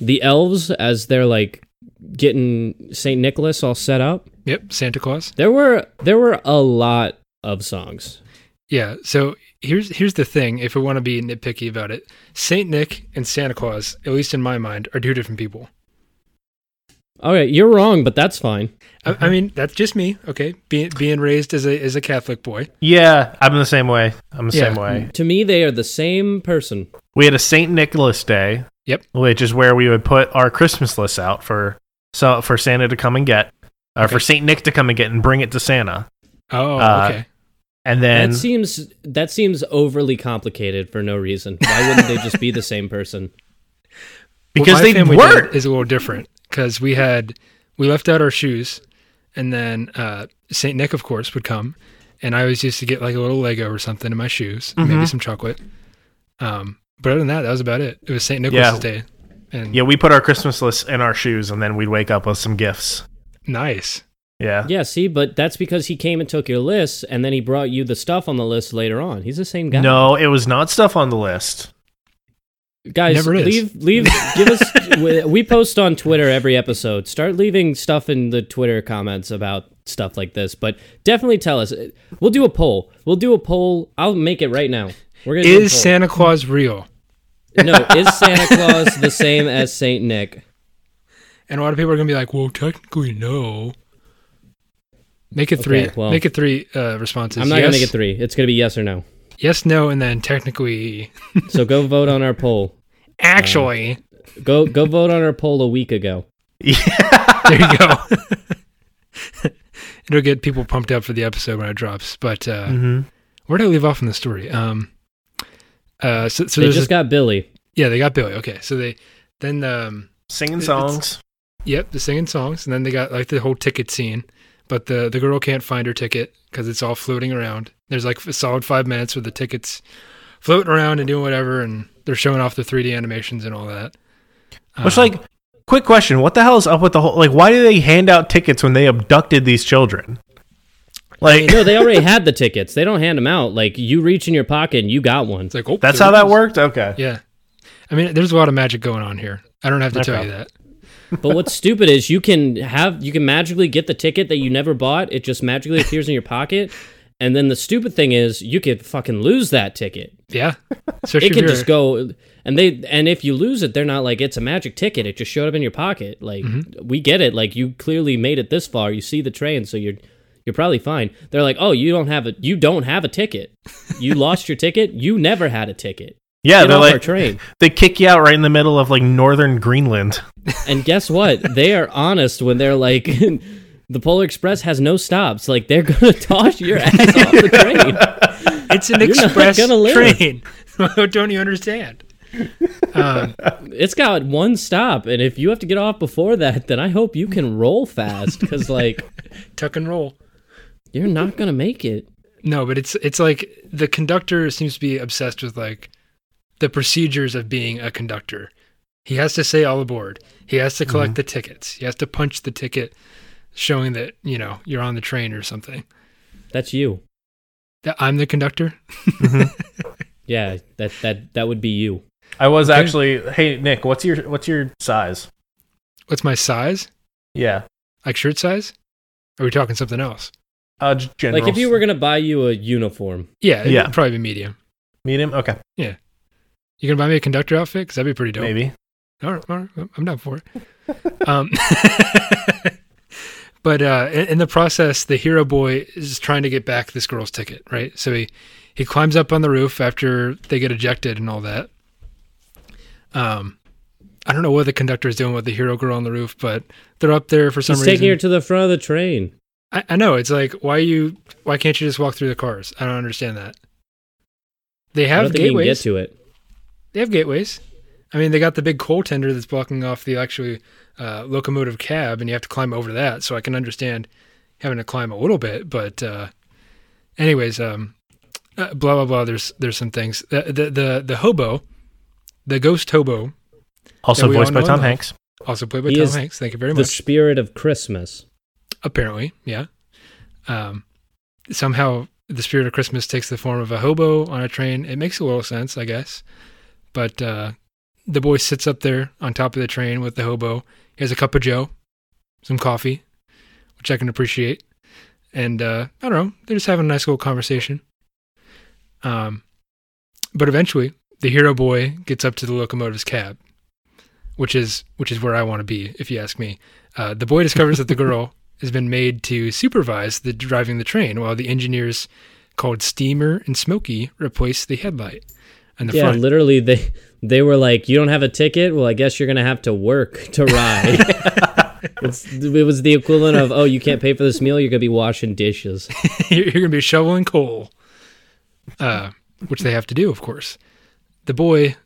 the elves as they're like getting Saint Nicholas all set up. Yep, Santa Claus. There were there were a lot of songs. Yeah. So here's here's the thing. If we want to be nitpicky about it, Saint Nick and Santa Claus, at least in my mind, are two different people. Okay, you're wrong, but that's fine. I, I mean, that's just me. Okay, being being raised as a as a Catholic boy. Yeah, I'm the same way. I'm the Yeah. same way. To me, they are the same person. We had a Saint Nicholas Day. Yep. Which is where we would put our Christmas lists out for so for Santa to come and get, or Okay. for Saint Nick to come and get and bring it to Santa. Oh, Uh, okay. And then that seems that seems overly complicated for no reason. Why wouldn't they just be the same person? because my they family weren't. is a little different because we had we left out our shoes, and then uh, Saint Nick, of course, would come, and I always used to get like a little Lego or something in my shoes, maybe Mhm. some chocolate. Um, but other than that, that was about it. It was Saint Nicholas's Yeah. Day, and Yeah, we put our Christmas list in our shoes, and then we'd wake up with some gifts. nice. Yeah. Yeah, see, but that's because he came and took your list, and then he brought you the stuff on the list later on. He's the same guy. No, it was not stuff on the list. guys, Never leave, leave, give us. We- we post on Twitter every episode. Start leaving stuff in the Twitter comments about stuff like this, but definitely tell us. We'll do a poll. We'll do a poll. I'll make it right now. We're gonna Is. Santa Claus real? no? Is Santa Claus the same as Saint Nick? And a lot of people are gonna be like, "Well, technically, no." Make it three. Okay, well- make it three uh, responses. I'm not yes, gonna make it three. It's gonna be yes or no. Yes, no, and then technically, So go vote on our poll. actually. Go go vote on our poll a week ago. Yeah. there you go. It'll get people pumped up for the episode when it drops. But uh, hmm where did I leave off in the story? Um, uh, so, so they just a, got Billy. yeah, they got Billy. Okay, so they then um, Singing It's- songs. yep, the singing songs, and then they got like the whole ticket scene. But the the girl can't find her ticket because it's all floating around. There's like a solid five minutes with the tickets floating around and doing whatever, and they're showing off the 3D animations and all that. Which, like, quick question: What the hell is up with the whole? Like, why do they hand out tickets when they abducted these children? Like, No, they already had the tickets. They don't hand them out. Like you reach in your pocket and you got one. it's like oh, that's how that worked. Okay. Yeah, I mean, there's a lot of magic going on here. I don't have to tell Okay. you that. But what's stupid is you can have you can magically get the ticket that you never bought. It just magically appears in your pocket. And then the stupid thing is you could fucking lose that ticket. Yeah, especially It if can just go and they and if you lose it, they're not like it's a magic ticket. It just showed up in your pocket. Like Mm-hmm. we get it. Like you clearly made it this far. You see the train, so you're you're probably fine. They're like, "Oh, you don't have a you don't have a ticket. You lost your ticket. You never had a ticket. Yeah, Get they're like train." they kick you out right in the middle of like northern Greenland. And guess what? they are honest when they're like, the Polar Express has no stops. Like they're gonna toss your ass off the train. It's an You're not express train. Don't you understand? Um, It's got one stop, and if you have to get off before that, then I hope you can roll fast because like tuck and roll. you're not gonna make it. No, but it's it's like the conductor seems to be obsessed with like the procedures of being a conductor. He has to say all aboard. He has to collect the tickets. He has to punch the ticket showing that, you know, you're on the train or something. That's you. That I'm the conductor? Yeah, that that that would be you. I was Okay. actually. Hey Nick, what's your what's your size? What's my size? Yeah. Like shirt size? Are we talking something else? Uh, general. Like if you were gonna buy you a uniform, Yeah, it'd Yeah. probably be medium. medium, okay, Yeah. You gonna buy me a conductor outfit? Cause that'd be pretty dope. maybe. All right, all right, I'm down for it. um, but uh, in, in the process, the hero boy is trying to get back this girl's ticket, right? So he he climbs up on the roof after they get ejected and all that. Um, I don't know what the conductor is doing with the hero girl on the roof, but they're up there for some he's reason. taking her to the front of the train. I, I know it's like why you why can't you just walk through the cars? I don't understand that. They have don't think you can get gateways. to it. They have gateways. I mean, they got the big coal tender that's blocking off the actual uh, locomotive cab, and you have to climb over that. So I can understand having to climb a little bit, but uh, anyways, um, uh, blah blah blah. There's there's some things. The the the, the hobo, the ghost hobo, Also Yeah, voiced by Tom him. Hanks. also played by He Tom Hanks. Thank you very The much. The spirit of Christmas. Apparently, yeah. Um, somehow the spirit of Christmas takes the form of a hobo on a train. It makes a little sense, I guess. But uh, the boy sits up there on top of the train with the hobo. He has a cup of Joe, some coffee, which I can appreciate. And uh, I don't know, they're just having a nice little conversation. Um, but eventually, the hero boy gets up to the locomotive's cab, which is which is where I want to be, if you ask me. Uh, the boy discovers that the girl has been made to supervise the driving the train, while the engineers called Steamer and Smokey replace the headlight and the yeah, front. literally they they were like, "You don't have a ticket? Well, I guess you're gonna have to work to ride." it's, it was the equivalent of, "Oh, you can't pay for this meal? You're gonna be washing dishes." you're going to be shoveling coal, uh, which they have to do, of course. The boy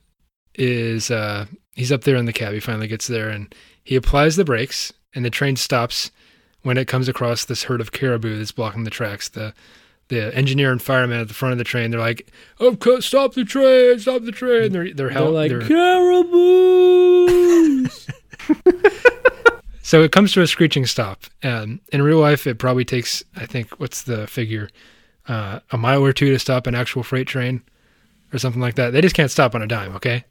is uh, he's up there in the cab. He finally gets there and he applies the brakes, and the train stops when it comes across this herd of caribou that's blocking the tracks. The the engineer and fireman at the front of the train, they're like, "Oh, stop the train! Stop the train!" They're they're, They're hell, like they're- caribous. So it comes to a screeching stop. Um, in real life, it probably takes, I think, what's the figure? Uh, a mile or two to stop an actual freight train or something like that. They just can't stop on a dime, okay?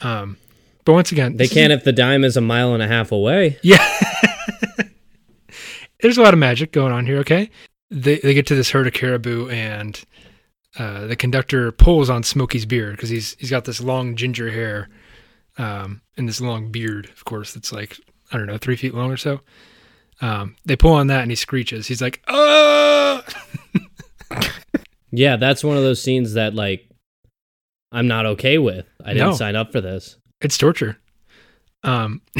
Um, but once again, they can't if the dime is a mile and a half away. Yeah. There's a lot of magic going on here, okay? They, they get to this herd of caribou, and uh, the conductor pulls on Smokey's beard because he's he's got this long ginger hair um, and this long beard, of course, that's like, I don't know, three feet long or so. Um, they pull on that, and he screeches. He's like, oh! Yeah, that's one of those scenes that like I'm not okay with. I didn't No. sign up for this. It's torture. Um,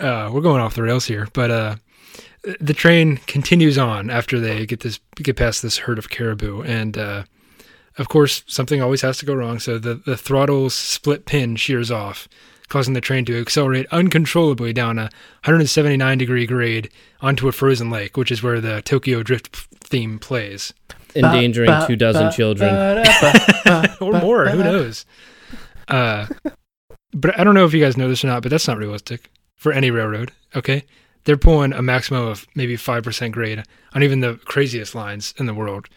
uh, we're going off the rails here, but uh, the train continues on after they get this get past this herd of caribou, and uh, of course something always has to go wrong. So the the throttle's split pin shears off, causing the train to accelerate uncontrollably down a 179 degree grade onto a frozen lake, which is where the Tokyo Drift theme plays, Endangering two dozen children. or more. Who knows? Uh, but I don't know if you guys know this or not, but that's not realistic for any railroad. Okay, they're pulling a maximum of maybe five percent grade on even the craziest lines in the world.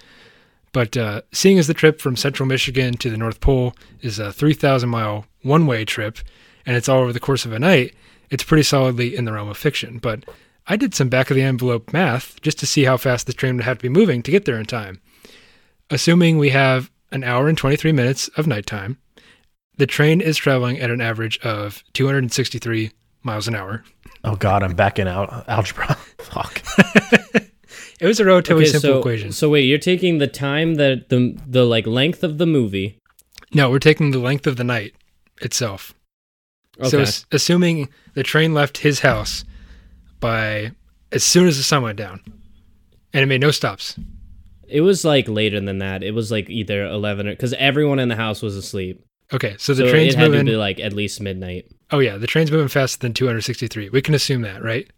But uh, seeing as the trip from Central Michigan to the North Pole is a 3,000 mile one way trip, and it's all over the course of a night, it's pretty solidly in the realm of fiction. But I did some back of the envelope math just to see how fast the train would have to be moving to get there in time. Assuming we have an hour and 23 minutes of nighttime, the train is traveling at an average of 263 miles an hour. Oh God, I'm back in al- algebra. Fuck. It was a relatively Okay, simple so, equation. so wait, you're taking the time that the the like length of the movie. No, we're taking the length of the night itself. Okay. So, assuming the train left his house by as soon as the sun went down, and it made no stops. It was like later than that. It was like either eleven or because everyone in the house was asleep. Okay, so the so train's it had moving. to be like at least midnight. oh yeah, the train's moving faster than 263. We can assume that, right?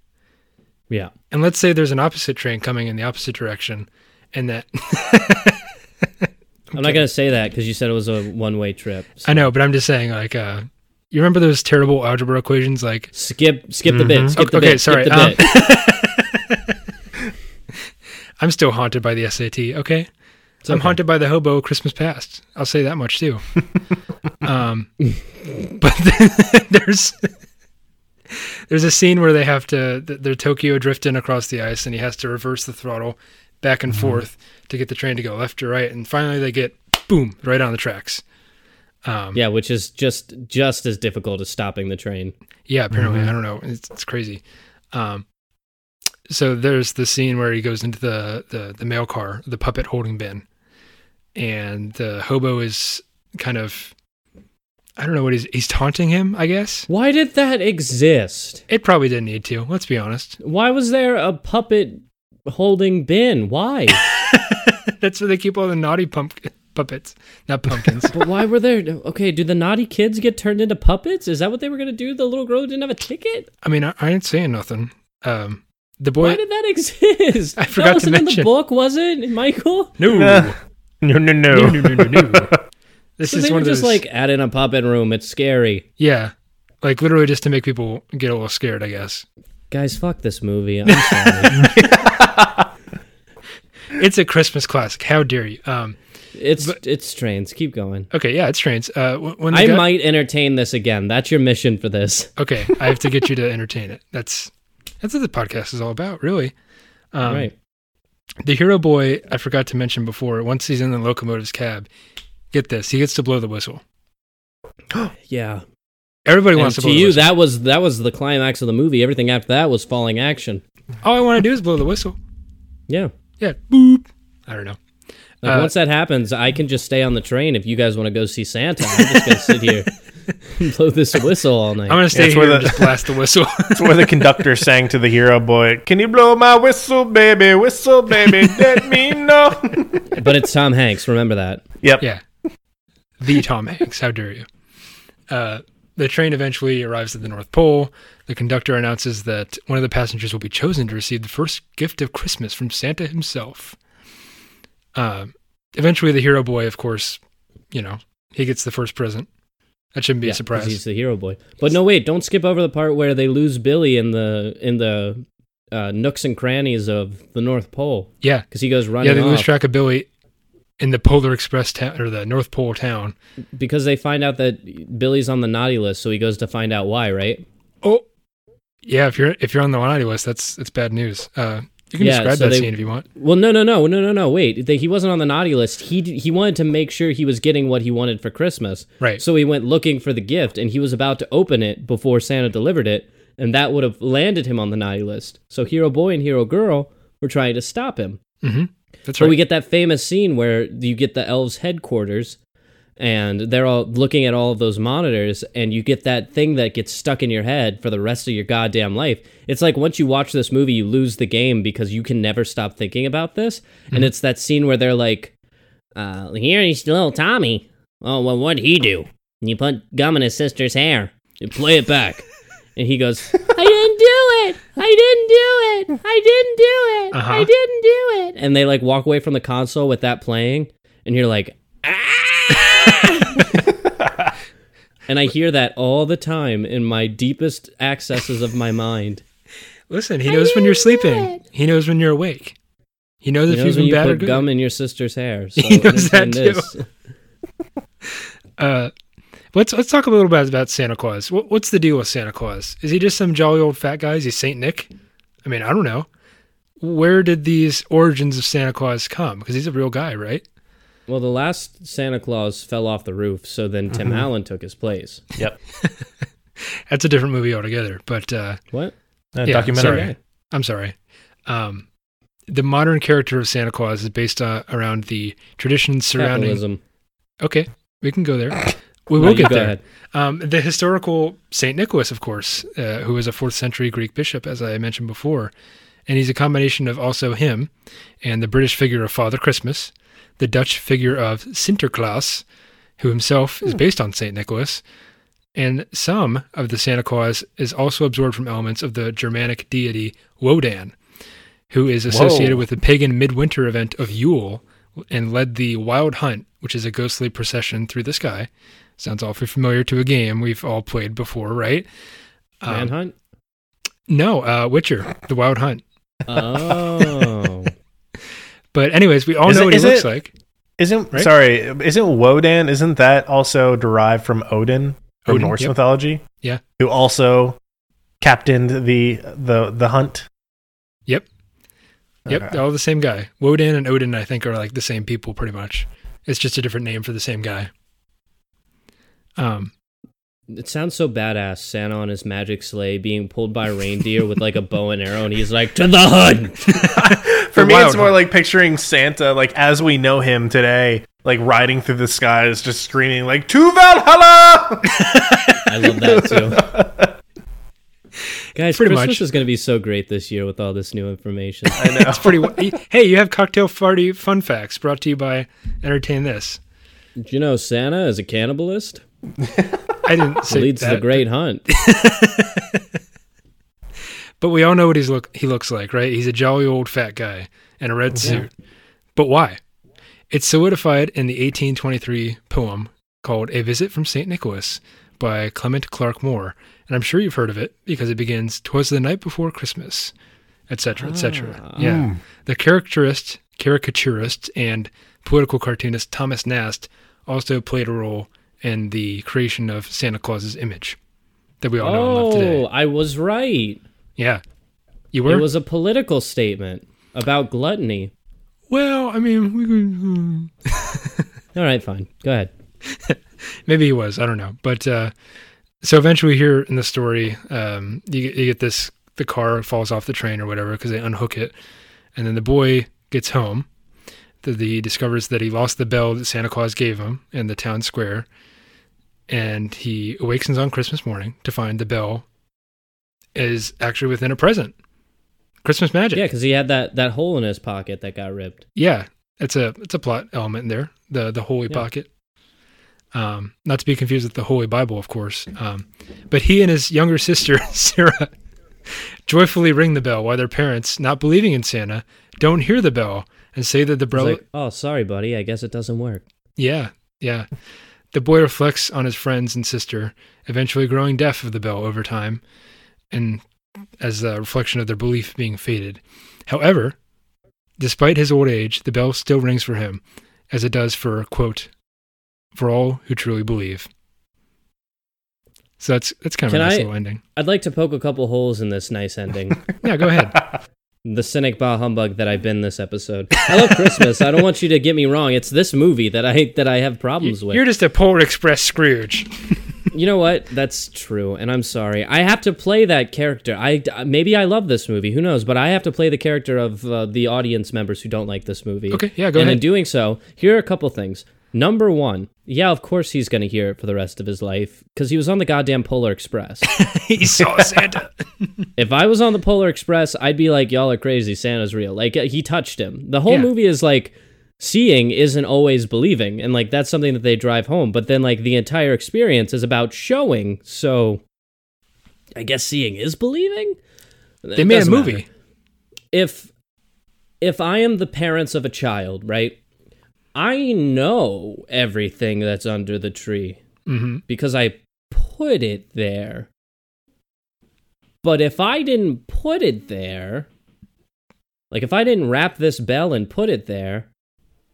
Yeah. And let's say there's an opposite train coming in the opposite direction, and that I'm not gonna say that because you said it was a one way trip. So I know, but I'm just saying, like, uh, you remember those terrible algebra equations? Like, skip skip the bit. Mhm. Skip the bit, okay, sorry. Skip the um, bit. I'm still haunted by the SAT. Okay, It's I'm okay. haunted by the hobo Christmas past. I'll say that much too. um, but there's there's a scene where they have to they're Tokyo drifting across the ice, and he has to reverse the throttle back and forth to get the train to go left or right, and finally they get boom right on the tracks. Um, Yeah, which is just just as difficult as stopping the train. Yeah, apparently. Mhm. I don't know. It's, it's crazy. Um, so there's the scene where he goes into the, the, the mail car, the puppet holding bin, and the hobo is kind of, I don't know what he's, he's taunting him, I guess. Why did that exist? It probably didn't need to, let's be honest. Why was there a puppet holding bin? Why? That's where they keep all the naughty pump, puppets, not pumpkins. but why were there? Okay, do the naughty kids get turned into puppets? Is that what they were gonna do? The little girl who didn't have a ticket. I mean, I, I ain't saying nothing. Um, the boy, Why did that exist? I forgot to wasn't in mention. the book, was it, Michael? no, no, no, no. no, no, no, no, no. This So is they one were of just those, like add in a puppet room. It's scary. yeah, like literally just to make people get a little scared, I guess. Guys, fuck this movie. I'm sorry. It's a Christmas classic. How dare you? Um, it's But- it's trains. Keep going. okay, yeah, it's trains. Uh, when I guy- might entertain this again. That's your mission for this. Okay, I have to get you to entertain it. That's that's what the podcast is all about, really. Um, right. the hero boy, I forgot to mention before, once he's in the locomotive's cab, get this, he gets to blow the whistle. Yeah. Everybody And wants to to blow the you, whistle. that was that was the climax of the movie. Everything after that was falling action. All I want to do is blow the whistle. Yeah. Yeah, boop. I don't know. Like Uh, once that happens, I can just stay on the train if you guys want to go see Santa. I'm just gonna sit here blow this whistle all night. I'm gonna stay it's here where and just blast the whistle. It's where the conductor sang to the hero boy, Can you blow my whistle, baby? Whistle, baby, let me know. but it's Tom Hanks. Remember that. yep. yeah, the Tom Hanks. How dare you? Uh, the train eventually arrives at the North Pole. The conductor announces that one of the passengers will be chosen to receive the first gift of Christmas from Santa himself. Um, eventually, the hero boy, of course, you know, he gets the first present. That shouldn't be Yeah, a surprise. He's the hero boy. But no, wait! Don't skip over the part where they lose Billy in the in the uh, nooks and crannies of the North Pole Yeah, because he goes running yeah. They lose off track of Billy in the Polar Express town or the North Pole town. because they find out that Billy's on the naughty list. So he goes to find out why. Right? Oh, yeah. If you're if you're on the naughty list, that's that's bad news. Uh, you can Yeah, describe so that they- scene if you want. Well, no, no, no, no, no, no. Wait, they, he wasn't on the naughty list. He he wanted to make sure he was getting what he wanted for Christmas. Right. So he went looking for the gift, and he was about to open it before Santa delivered it, and that would have landed him on the naughty list. So Hero Boy and Hero Girl were trying to stop him. Mm-hmm. That's So right. we get that famous scene where you get the elves' headquarters, and they're all looking at all of those monitors, and you get that thing that gets stuck in your head for the rest of your goddamn life. It's like once you watch this movie, you lose the game because you can never stop thinking about this. And it's that scene where they're like, uh, "Here he's little Tommy. Oh, well, what'd he do? and You put gum in his sister's hair. You play it back." And he goes, I didn't do it. I didn't do it. I didn't do it. Uh-huh. I didn't do it. And they like walk away from the console with that playing, and you're like, ah! And I hear that all the time in my deepest accesses of my mind. Listen, he knows when you're sleeping. He knows when you're awake. He knows He if knows you've when been you bad or put good. gum in your sister's hair. So He knows that too. Uh, let's let's talk a little bit about Santa Claus. What, what's the deal with Santa Claus? Is he just some jolly old fat guy? Is he Saint Nick? I mean, I don't know. Where did these origins of Santa Claus come? Because he's a real guy, right? Well, the last Santa Claus fell off the roof, so then Tim Allen took his place. Yep. That's a different movie altogether. But uh, What? A Yeah, documentary. sorry. I'm sorry. Um, the modern character of Santa Claus is based uh, around the traditions surrounding. Capitalism. Okay, we can go there. We will you get go there. ahead. Um, the historical Saint Nicholas, of course, uh, who was a fourth century Greek bishop, as I mentioned before, and he's a combination of also him and the British figure of Father Christmas, the Dutch figure of Sinterklaas, who himself is based on Saint Nicholas, and some of the Santa Claus is also absorbed from elements of the Germanic deity Wodan, who is associated Whoa. with the pagan midwinter event of Yule and led the Wild Hunt, which is a ghostly procession through the sky. Sounds awfully familiar to a game we've all played before, right? Um, Manhunt? no, uh, Witcher, the Wild Hunt. Oh. But anyways, we all Is know it- what he looks it- like. Isn't Right? sorry, isn't Wodan? Isn't that also derived from Odin from Odin, Norse yep. mythology? Yeah. Who also captained the the the hunt. Yep. Yep, Okay. all the same guy. Wodan and Odin, I think, are like the same people pretty much. It's just a different name for the same guy. Um, It sounds so badass. Santa on his magic sleigh being pulled by a reindeer with like a bow and arrow, and he's like, "To the hunt!" For me, Wild it's more Hunt. like picturing Santa, like as we know him today, like riding through the skies, just screaming like "To Valhalla!" I love that too. Guys, Pretty Christmas much. is going to be so great this year with all this new information. I know. it's pretty. hey, you have cocktail party fun facts brought to you by Entertain This. Did you know Santa is a cannibalist? I didn't say that. Leads that, the great hunt. But we all know what he's look he looks like, right? He's a jolly old fat guy in a red suit. But why? It's solidified in the 1823 poem called "A Visit from Saint Nicholas" by Clement Clarke Moore, and I'm sure you've heard of it because it begins "Twas the night before Christmas," etc., etc. Ah. Yeah, the caricaturist, caricaturist, and political cartoonist Thomas Nast also played a role in the creation of Santa Claus's image that we all know and love Oh, today. I was right. Yeah, you were. It was a political statement about gluttony. Well, I mean, we could, All right, fine. Go ahead. maybe he was. I don't know. But uh, so eventually, here in the story, um, you, get- you get this: the car falls off the train or whatever because they unhook it, and then the boy gets home. The, the, he discovers that he lost the bell that Santa Claus gave him in the town square, and he awakens on Christmas morning to find the bell is actually within a present. Christmas magic. Yeah, because he had that that hole in his pocket that got ripped. Yeah, it's a it's a plot element in there. The the holy Yeah. pocket. Um, not to be confused with the Holy Bible, of course. Um, but he and his younger sister Sarah joyfully ring the bell while their parents, not believing in Santa, don't hear the bell and say that the bell. like, oh, sorry, buddy. I guess it doesn't work. yeah, yeah. The boy reflects on his friends and sister, eventually growing deaf of the bell over time, and as a reflection of their belief being faded. However, despite his old age, the bell still rings for him, as it does for quote, for all who truly believe. So that's that's kind of Can a nice I- little ending. I'd like to poke a couple holes in this nice ending. Yeah, go ahead. the cynic bah humbug that I've been this episode. I love Christmas. I don't want you to get me wrong. It's this movie that I that I have problems with. You're just a Polar Express Scrooge. You know what? That's true, and I'm sorry. I have to play that character. I maybe I love this movie. Who knows? But I have to play the character of uh, the audience members who don't like this movie. Okay, yeah, go ahead. and in doing so, here are a couple things. Number one, yeah, of course he's going to hear it for the rest of his life because he was on the goddamn Polar Express. he saw Santa. if I was on the Polar Express, I'd be like, y'all are crazy. Santa's real. Like uh, he touched him. The whole Yeah. movie is like seeing isn't always believing, and like that's something that they drive home. But then like the entire experience is about showing. So I guess seeing is believing. They made a movie. If if I am the parents of a child, right? I know everything that's under the tree hmm because I put it there. But if I didn't put it there, like if I didn't wrap this bell and put it there,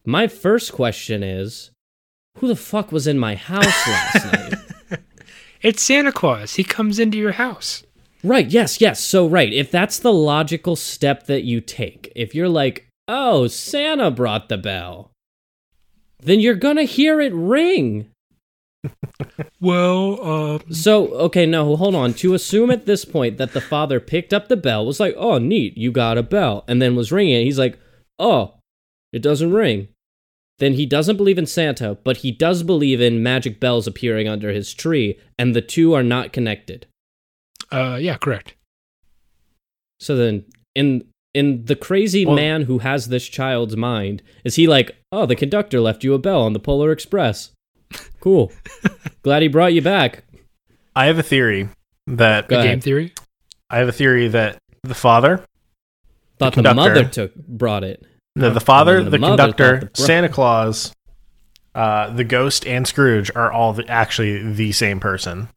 my first question is who the fuck was in my house last night? It's Santa Claus. He comes into your house. Right, yes, yes. So, right, if that's the logical step that you take, if you're like, oh, Santa brought the bell, then you're gonna hear it ring. Well, uh, So, okay, no, hold on. To assume at this point that the father picked up the bell, was like, oh, neat, you got a bell, and then was ringing it, he's like, oh, it doesn't ring. Then he doesn't believe in Santa, but he does believe in magic bells appearing under his tree, and the two are not connected. uh, yeah, correct. So then, in in the crazy Well- man who has this child's mind, is he like, oh, the conductor left you a bell on the Polar Express? Cool. Glad he brought you back. I have a theory that Go The ahead. game theory. I have a theory that the father, Thought the, conductor. mother took brought it. The, the father, the, the conductor, the bro- Santa Claus, uh, the ghost, and Scrooge are all the, actually the same person.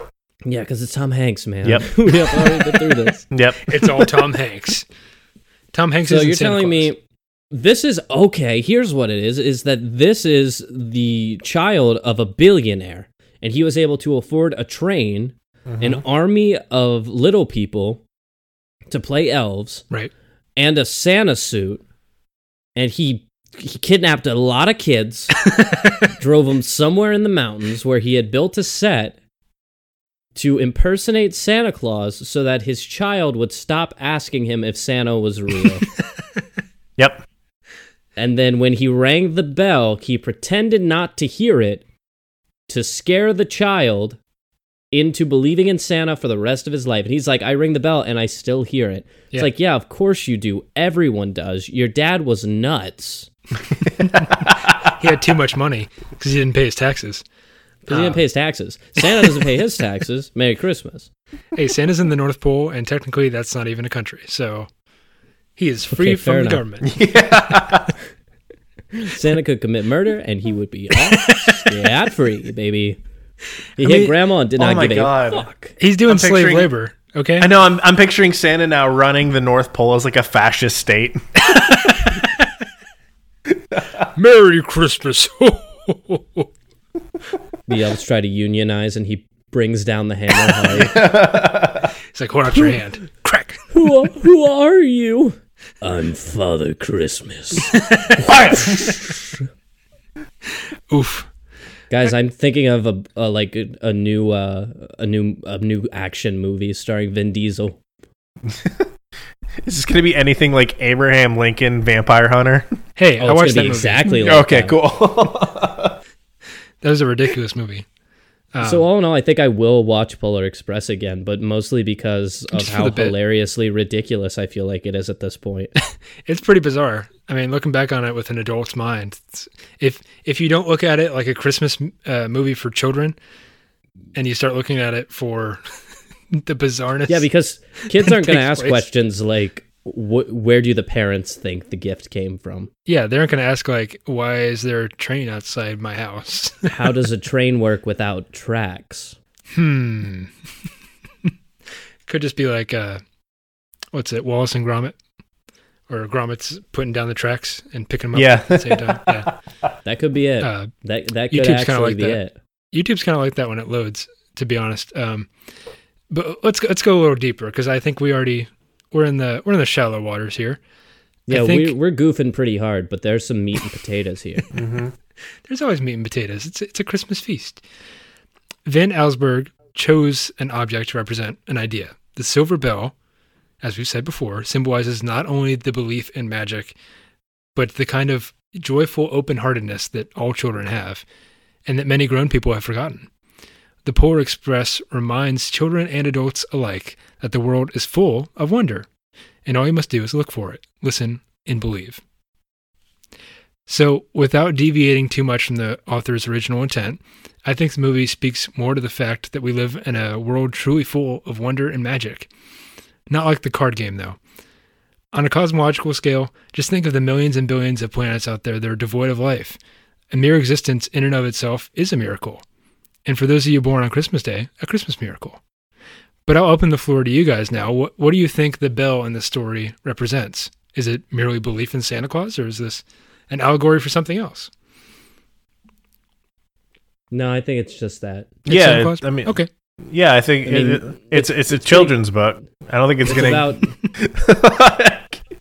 Yeah, because it's Tom Hanks, man. Yep. we have already been through this. Yep. It's all Tom Hanks. Tom Hanks so is you're telling me this is okay. Here's what it is: is that this is the child of a billionaire, and he was able to afford a train, an army of little people to play elves, right. and a Santa suit, and he he kidnapped a lot of kids, drove them somewhere in the mountains where he had built a set to impersonate Santa Claus so that his child would stop asking him if Santa was real. Yep. and then when he rang the bell, he pretended not to hear it to scare the child into believing in Santa for the rest of his life. And he's like, I ring the bell and I still hear it. It's like, yeah, of course you do. Everyone does. Your dad was nuts. He had too much money because he didn't pay his taxes. Because he didn't pay his taxes. Santa doesn't pay his taxes. Merry Christmas. Hey, Santa's in the North Pole, and technically that's not even a country. So he is free Okay, from fair the enough. government. Santa could commit murder and he would be off scot free, baby. He I hit mean- grandma and did Oh not my give God. a fuck. He's doing I'm slave labor. Okay. I know. I'm, I'm picturing Santa now running the North Pole as like a fascist state. Merry Christmas. The elves try to unionize and he brings down the hammer. He's like, hold out your hand. Crack. who, who are you? I'm Father Christmas. Oof. Guys, I'm thinking of a, a like a, a new uh, a new a new action movie starring Vin Diesel. Is this going to be anything like Abraham Lincoln Vampire Hunter? Hey, Oh, I it's watched that be movie. exactly like okay, that. cool. That was a ridiculous movie. Um, So all in all, I think I will watch Polar Express again, but mostly because of how hilariously ridiculous I feel like it is at this point. it's pretty bizarre. I mean, looking back on it with an adult's mind, it's- if if you don't look at it like a Christmas uh, movie for children, and you start looking at it for the bizarreness, yeah, because kids aren't going to ask place. questions like, wh- "Where do the parents think the gift came from? yeah, they aren't going to ask like, why is there a train outside my house? How does a train work without tracks?" hmm. Could just be like, uh, what's it, Wallace and Gromit, or Gromit's putting down the tracks and picking them up Yeah. at the same time. Yeah. That could be it. Uh, that that could YouTube's kinda actually like be that. it. YouTube's kind of like that when it loads, to be honest. Um, but let's let's go a little deeper because I think we already we're in the we're in the shallow waters here. Yeah, think- we're, we're goofing pretty hard, but there's some meat and potatoes here. hmm There's always meat and potatoes. It's it's a Christmas feast. Van Allsburg chose an object to represent an idea. The silver bell, as we've said before, symbolizes not only the belief in magic, but the kind of joyful open-heartedness that all children have, and that many grown people have forgotten. The Polar Express reminds children and adults alike that the world is full of wonder, and all you must do is look for it, listen, and believe. So, without deviating too much from the author's original intent, I think the movie speaks more to the fact that we live in a world truly full of wonder and magic. Not like the card game, though. On a cosmological scale, just think of the millions and billions of planets out there that are devoid of life. A mere existence in and of itself is a miracle. And for those of you born on Christmas Day, a Christmas miracle. But I'll open the floor to you guys now. What, what do you think the bell in the story represents? Is it merely belief in Santa Claus, or is this an allegory for something else? No, I think it's just that. It's Yeah, Santa it- I mean- okay. Yeah, I think I mean, it, it's it's a it's children's book. I don't think it's, It's gonna.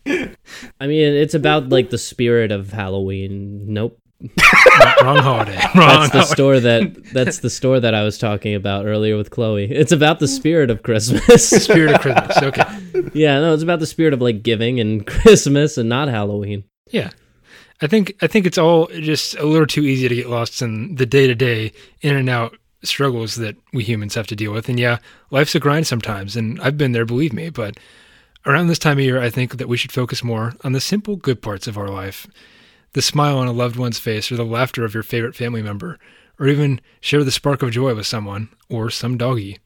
about. I mean, it's about like the spirit of Halloween. Nope. Wrong holiday. Wrong That's the holiday. store that that's the store that I was talking about earlier with Chloe. It's about the spirit of Christmas. Spirit of Christmas. Okay. yeah, no, it's about the spirit of like giving and Christmas and not Halloween. Yeah. I think I think it's all just a little too easy to get lost in the day to day in and out struggles that we humans have to deal with. And yeah, life's a grind sometimes, and I've been there, believe me. But around this time of year, I think that we should focus more on the simple good parts of our life. The smile on a loved one's face, or the laughter of your favorite family member, or even share the spark of joy with someone, or some doggy.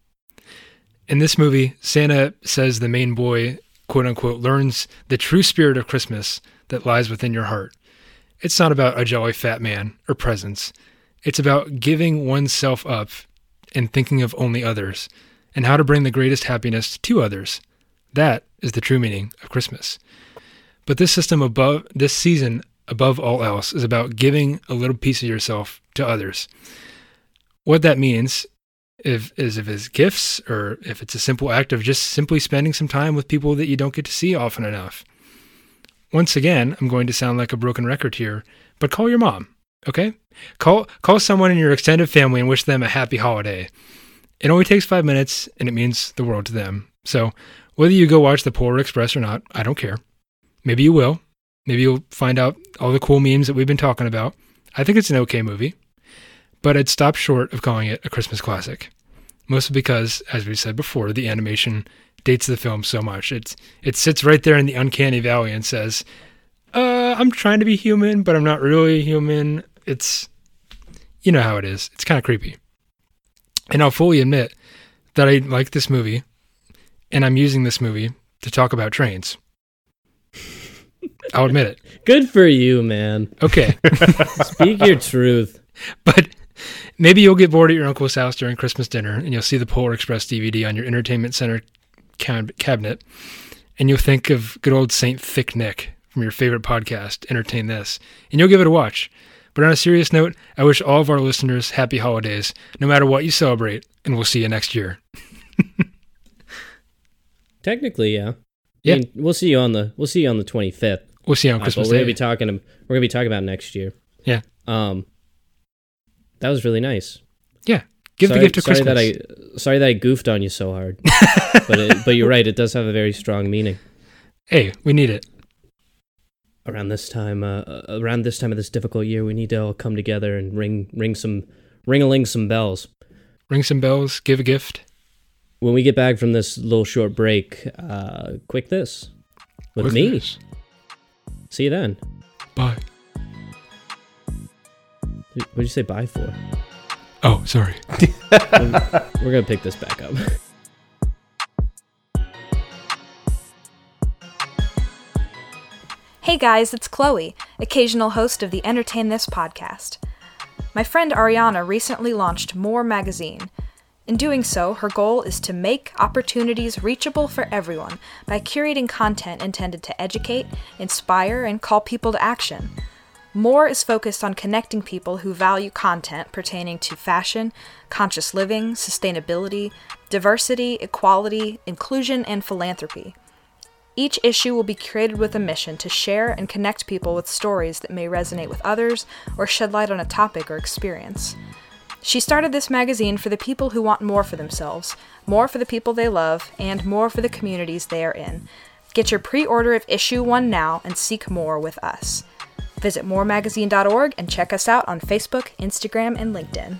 In this movie, Santa says the main boy, quote unquote, learns the true spirit of Christmas that lies within your heart. It's not about a jolly fat man or presents. It's about giving oneself up and thinking of only others and how to bring the greatest happiness to others. That is the true meaning of Christmas. But this system above this season above all else is about giving a little piece of yourself to others. What that means if is if it's gifts or if it's a simple act of just simply spending some time with people that you don't get to see often enough. Once again, I'm going to sound like a broken record here, but call your mom, okay? Call call someone in your extended family and wish them a happy holiday. It only takes 5 minutes and it means the world to them. So, whether you go watch the Polar Express or not, I don't care. Maybe you will. Maybe you'll find out all the cool memes that we've been talking about. I think it's an okay movie, but I'd stop short of calling it a Christmas classic. Mostly because, as we said before, the animation dates the film so much. It's it sits right there in the uncanny valley and says, "Uh, I'm trying to be human, but I'm not really human." It's you know how it is. It's kind of creepy. And I'll fully admit that I like this movie, and I'm using this movie to talk about trains. I'll admit it. Good for you, man. Okay. Speak your truth. But maybe you'll get bored at your uncle's house during Christmas dinner and you'll see the Polar Express DVD on your entertainment center cab- cabinet and you'll think of good old Saint Thick Nick from your favorite podcast, Entertain This, and you'll give it a watch. But on a serious note, I wish all of our listeners happy holidays, no matter what you celebrate, and we'll see you next year. Technically, yeah. Yeah. I mean, we'll see you on the we'll see you on the 25th. We'll see on Christmas we're gonna Day. be talking. We're gonna be talking about next year. Yeah. Um, that was really nice. Yeah. Give sorry, the gift of sorry Christmas. that I sorry that I goofed on you so hard. but it, but you're right. It does have a very strong meaning. Hey, we need it. Around this time, uh, uh, around this time of this difficult year, we need to all come together and ring ring some ring-a-ling some bells. Ring some bells. Give a gift. When we get back from this little short break, uh, quick this with With me. this. See you then. Bye. What did you say bye for? Oh, sorry. We're gonna pick this back up. Hey guys, it's Chloe, occasional host of the Entertain This podcast. My friend Ariana recently launched More Magazine. In doing so, her goal is to make opportunities reachable for everyone by curating content intended to educate, inspire, and call people to action. More is focused on connecting people who value content pertaining to fashion, conscious living, sustainability, diversity, equality, inclusion, and philanthropy. Each issue will be created with a mission to share and connect people with stories that may resonate with others or shed light on a topic or experience. She started this magazine for the people who want more for themselves, more for the people they love, and more for the communities they are in. Get your pre order of issue one now and seek more with us. Visit moremagazine.org and check us out on Facebook, Instagram, and LinkedIn.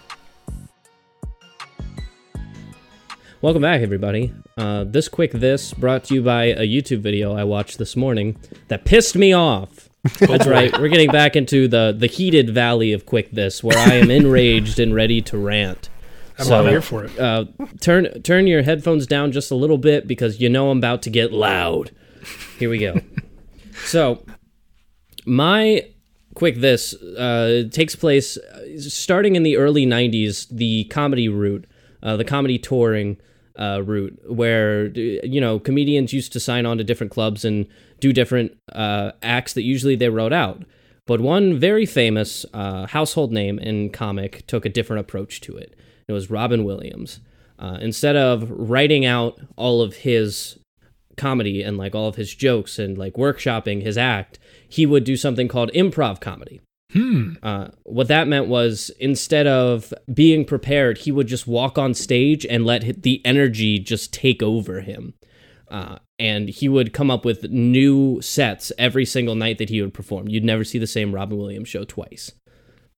Welcome back, everybody. Uh, this quick this brought to you by a YouTube video I watched this morning that pissed me off. That's right. We're getting back into the the heated valley of quick this, where I am enraged and ready to rant. I'm So- here for it. Uh, turn turn your headphones down just a little bit because you know I'm about to get loud. Here we go. so, my quick this uh, takes place uh, starting in the early 90s the comedy route uh, the comedy touring uh, route where you know comedians used to sign on to different clubs and do different uh, acts that usually they wrote out. But one very famous uh, household name in comic took a different approach to it. It was robin williams. Uh, instead of writing out all of his comedy and like all of his jokes and like workshopping his act, he would do something called improv comedy. Hmm. Uh, what that meant was instead of being prepared, he would just walk on stage and let the energy just take over him. Uh, and he would come up with new sets every single night that he would perform. You'd never see the same Robin Williams show twice.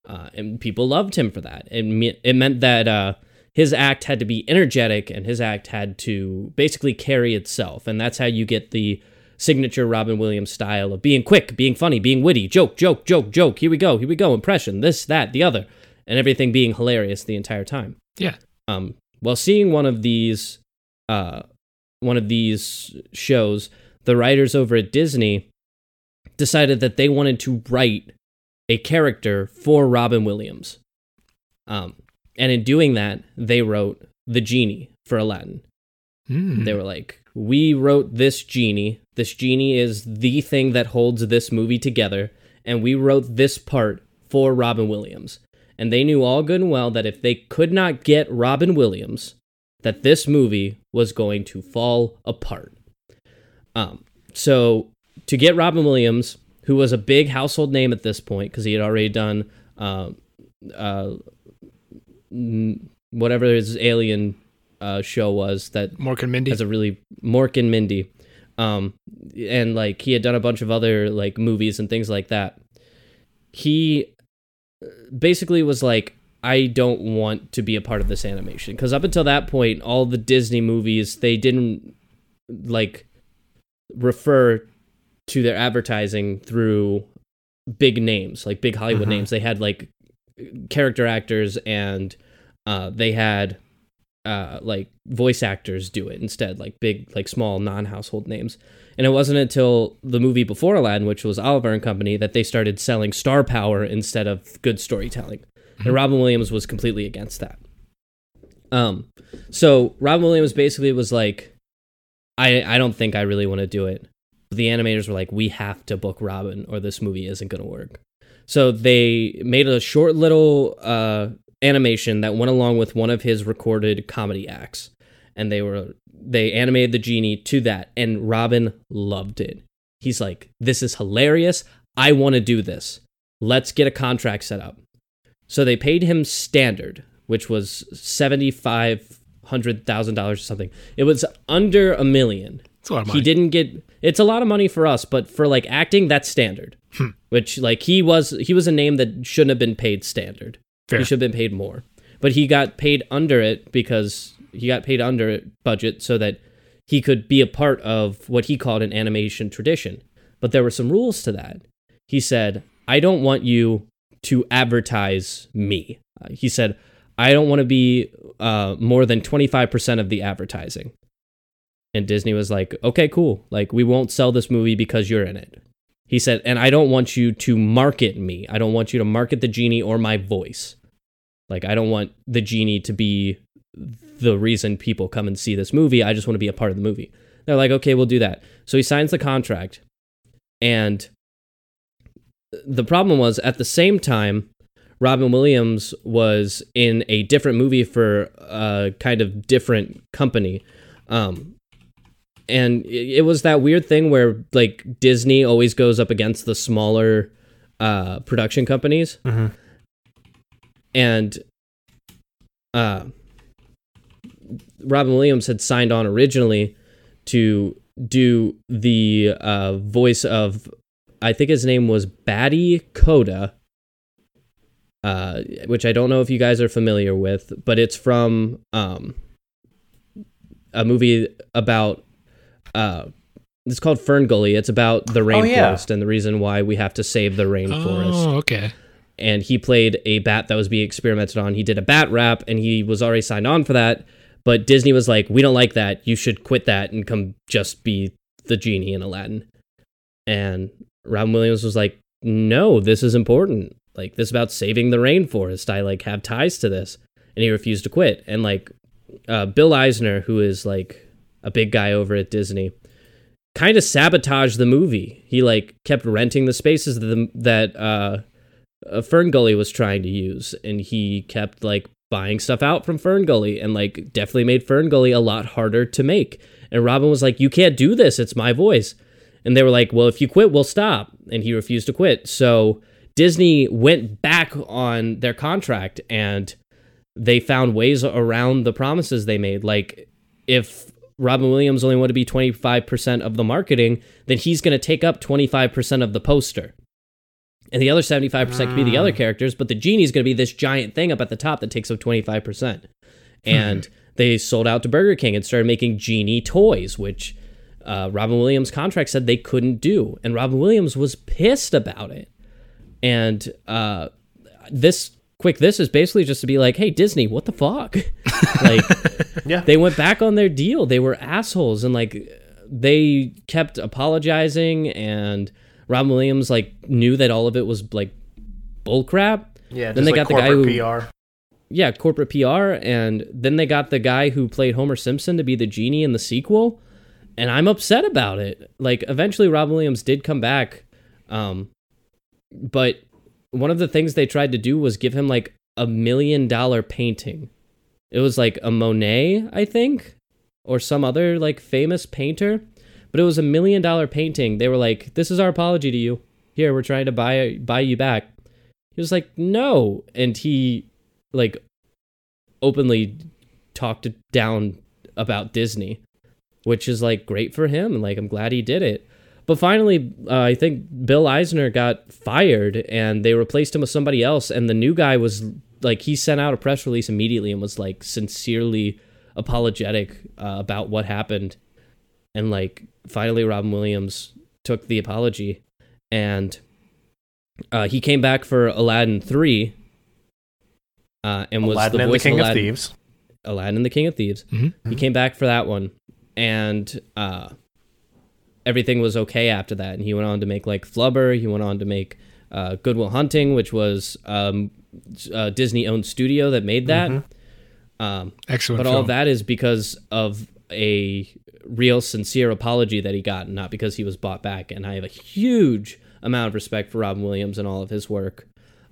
Uh, and people loved him for that. It, me- it meant that uh, his act had to be energetic and his act had to basically carry itself. And that's how you get the signature Robin Williams style of being quick, being funny, being witty, joke, joke, joke, joke. Here we go, here we go, impression, this, that, the other, and everything being hilarious the entire time. Yeah. Um, well, seeing one of these, uh, one of these shows, the writers over at Disney decided that they wanted to write a character for Robin Williams. Um, and in doing that, they wrote the genie for Aladdin. Hmm. They were like, we wrote this genie. This genie is the thing that holds this movie together, and we wrote this part for Robin Williams. And they knew all good and well that if they could not get Robin Williams, that this movie was going to fall apart. Um, so to get Robin Williams, who was a big household name at this point because he had already done uh, uh, whatever his alien uh, show was that Mork and Mindy. has a really Mork and Mindy, um, and like he had done a bunch of other like movies and things like that. He uh, basically was like, I don't want to be a part of this animation because up until that point, all the Disney movies they didn't like refer to their advertising through big names like big Hollywood Mhm. names. They had like character actors and uh, they had uh, like voice actors do it instead, like big, like small non-household names. And it wasn't until the movie before Aladdin, which was Oliver and Company, that they started selling star power instead of good storytelling. And Robin Williams was completely against that. Um, so Robin Williams basically was like, I I don't think I really want to do it. But the animators were like, we have to book Robin, or this movie isn't going to work. So they made a short little uh, animation that went along with one of his recorded comedy acts. and they were they animated the genie to that and Robin loved it. He's like, "This is hilarious. I want to do this. Let's get a contract set up." So they paid him standard, which was $7500,000 or something. It was under a million. It's a lot of He didn't get it's a lot of money for us, but for like acting that's standard. Hmm. Which like he was he was a name that shouldn't have been paid standard. Fair. He should have been paid more. But he got paid under it because he got paid under budget so that he could be a part of what he called an animation tradition. But there were some rules to that. He said, I don't want you to advertise me. Uh, he said, I don't want to be uh, more than 25% of the advertising. And Disney was like, okay, cool. Like, we won't sell this movie because you're in it. He said, and I don't want you to market me. I don't want you to market the genie or my voice. Like, I don't want the genie to be the reason people come and see this movie. I just want to be a part of the movie. They're like, okay, we'll do that. So he signs the contract. And the problem was at the same time, Robin Williams was in a different movie for a kind of different company. Um, and it, it was that weird thing where like Disney always goes up against the smaller uh, production companies. Mhm. And uh, Robin Williams had signed on originally to do the uh, voice of, I think his name was Batty Koda, uh, which I don't know if you guys are familiar with, but it's from um, a movie about. Uh, it's called Fern Gully. It's about the Oh, yeah. rainforest and the reason why we have to save the rainforest Oh, okay. and he played a bat that was being experimented on. He did a bat rap and he was already signed on for that. But Disney was like, we don't like that. You should quit that and come just be the genie in Aladdin. And Robin Williams was like, no, this is important. Like, this is about saving the rainforest. I like have ties to this. And he refused to quit. And like, uh, Bill Eisner, who is like a big guy over at Disney, kind of sabotaged the movie. He like kept renting the spaces that, the, that uh, uh, Fern Gully was trying to use, and he kept like buying stuff out from Fern Gully, and like definitely made Fern Gully a lot harder to make. And Robin was like, "You can't do this. It's my voice." And they were like, "Well, if you quit, we'll stop." And he refused to quit. So Disney went back on their contract, and they found ways around the promises they made. Like if Robin Williams only wanted to be 25% of the marketing, then he's going to take up 25% of the poster. And the other 75% can be the other characters, but the genie's going to be this giant thing up at the top that takes up 25%. And they sold out to Burger King and started making genie toys, which uh, Robin Williams' contract said they couldn't do. And Robin Williams was pissed about it. And uh, this quick this is basically just to be like, hey, Disney, what the fuck? like, Yeah. they went back on their deal. They were assholes and like they kept apologizing and Robin Williams like knew that all of it was like bullcrap. Yeah. Then they like got the guy who- PR. Yeah, corporate PR and then they got the guy who played Homer Simpson to be the genie in the sequel and I'm upset about it. Like eventually Robin Williams did come back um but one of the things they tried to do was give him like a million dollar painting. It was like a Monet, I think, or some other like famous painter, but it was a million dollar painting. They were like, "This is our apology to you. Here, we're trying to buy buy you back." He was like, "No," and he like openly talked down about Disney, which is like great for him, and like I'm glad he did it. But finally, uh, I think Bill Eisner got fired, and they replaced him with somebody else. And the new guy was like, he sent out a press release immediately and was like sincerely apologetic uh, about what happened. And like, finally, Robin Williams took the apology, and uh, he came back for Aladdin three, uh, and was Aladdin the and the voice King of of Aladdin. Thieves. Aladdin and the King of Thieves. Mhm. He came back for that one, and uh, everything was okay after that. And he went on to make like Flubber. He went on to make uh, Good Will Hunting, which was um, a Disney-owned studio that made that. Um, Excellent. but film. all of that is because of a real sincere apology that he got, not because he was bought back. And I have a huge amount of respect for Robin Williams and all of his work.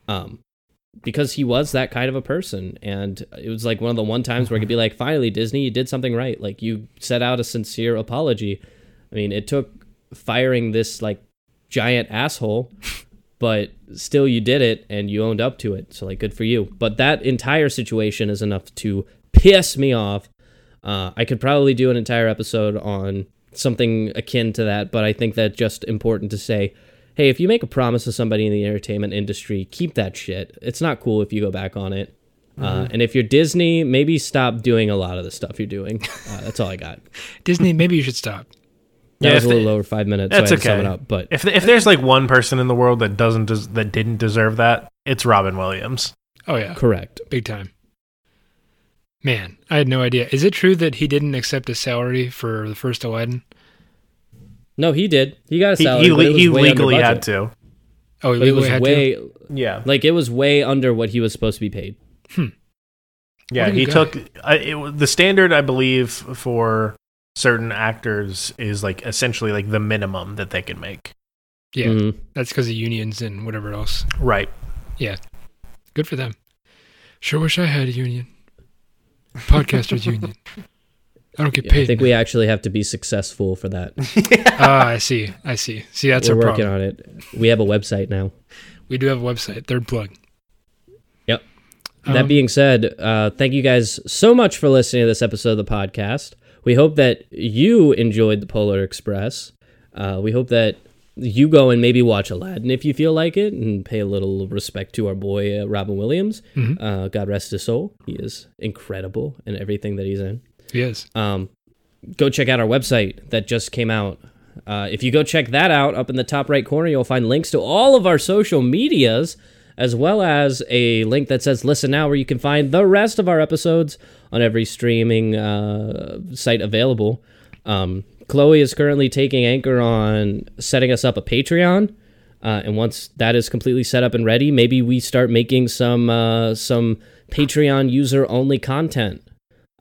Um, because he was that kind of a person and it was like one of the one times where i could be like finally disney you did something right like you set out a sincere apology i mean it took firing this like giant asshole but still you did it and you owned up to it so like good for you but that entire situation is enough to piss me off uh, i could probably do an entire episode on something akin to that but i think that's just important to say hey, if you make a promise to somebody in the entertainment industry, keep that shit. It's not cool if you go back on it. Uh, mm-hmm. And if you're Disney, maybe stop doing a lot of the stuff you're doing. Uh, that's all I got. Disney, maybe you should stop. That yeah, was a little the, over five minutes. That's so okay. sum it up, but if if there's like one person in the world that doesn't des- that didn't deserve that, it's Robin Williams. Oh yeah, correct, big time. Man, I had no idea. Is it true that he didn't accept a salary for the first Aladdin? No, he did. He got a salary. He, he, he legally had to. Oh, but it was way. To? Yeah, like it was way under what he was supposed to be paid. Hmm. Yeah, he took uh, it, the standard. I believe for certain actors is like essentially like the minimum that they can make. Yeah, mm-hmm. that's because of unions and whatever else. Right. Yeah, good for them. Sure wish I had a union. Podcasters union. I don't get paid. I think we actually have to be successful for that. Ah, uh, I see. I see. See, that's We're our working problem. on it. We have a website now. We do have a website. Third plug. Yep. Um, that being said, uh, thank you guys so much for listening to this episode of the podcast. We hope that you enjoyed the Polar Express. Uh, we hope that you go and maybe watch Aladdin if you feel like it, and pay a little respect to our boy uh, Robin Williams. Mm-hmm. Uh, God rest his soul. He is incredible in everything that he's in. Yes. Um, go check out our website that just came out. Uh, if you go check that out, up in the top right corner, you'll find links to all of our social medias, as well as a link that says "Listen Now," where you can find the rest of our episodes on every streaming uh, site available. Um, Chloe is currently taking anchor on setting us up a Patreon. Uh, and once that is completely set up and ready, maybe we start making some uh, some Patreon user only content.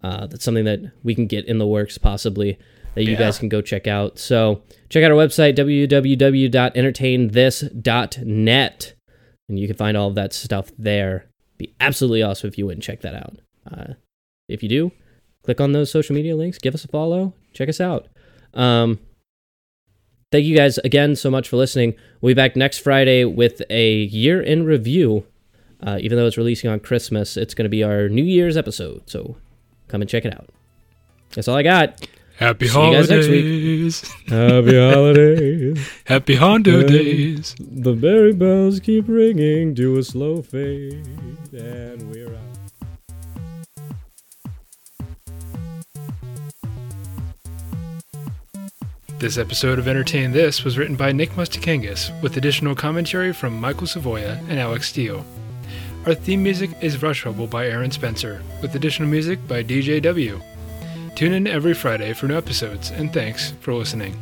Uh, that's something that we can get in the works possibly that you yeah. guys can go check out. So check out our website, www.entertainthis.net, and you can find all of that stuff there. Be absolutely awesome if you went and check that out. Uh, if you do, click on those social media links, give us a follow, check us out. Um, thank you guys again so much for listening. We'll be back next Friday with a year in review. Uh, even though it's releasing on Christmas, it's going to be our New Year's episode. So Come and check it out. That's all I got. Happy See holidays. Happy holidays. Happy Hondo days. The merry bells keep ringing to a slow fade, and we're out. This episode of Entertain This was written by Nick Mustakangas, with additional commentary from Michael Savoya and Alex Steele. Our theme music is Rush Hubble by Aaron Spencer, with additional music by DJW. Tune in every Friday for new episodes, and thanks for listening.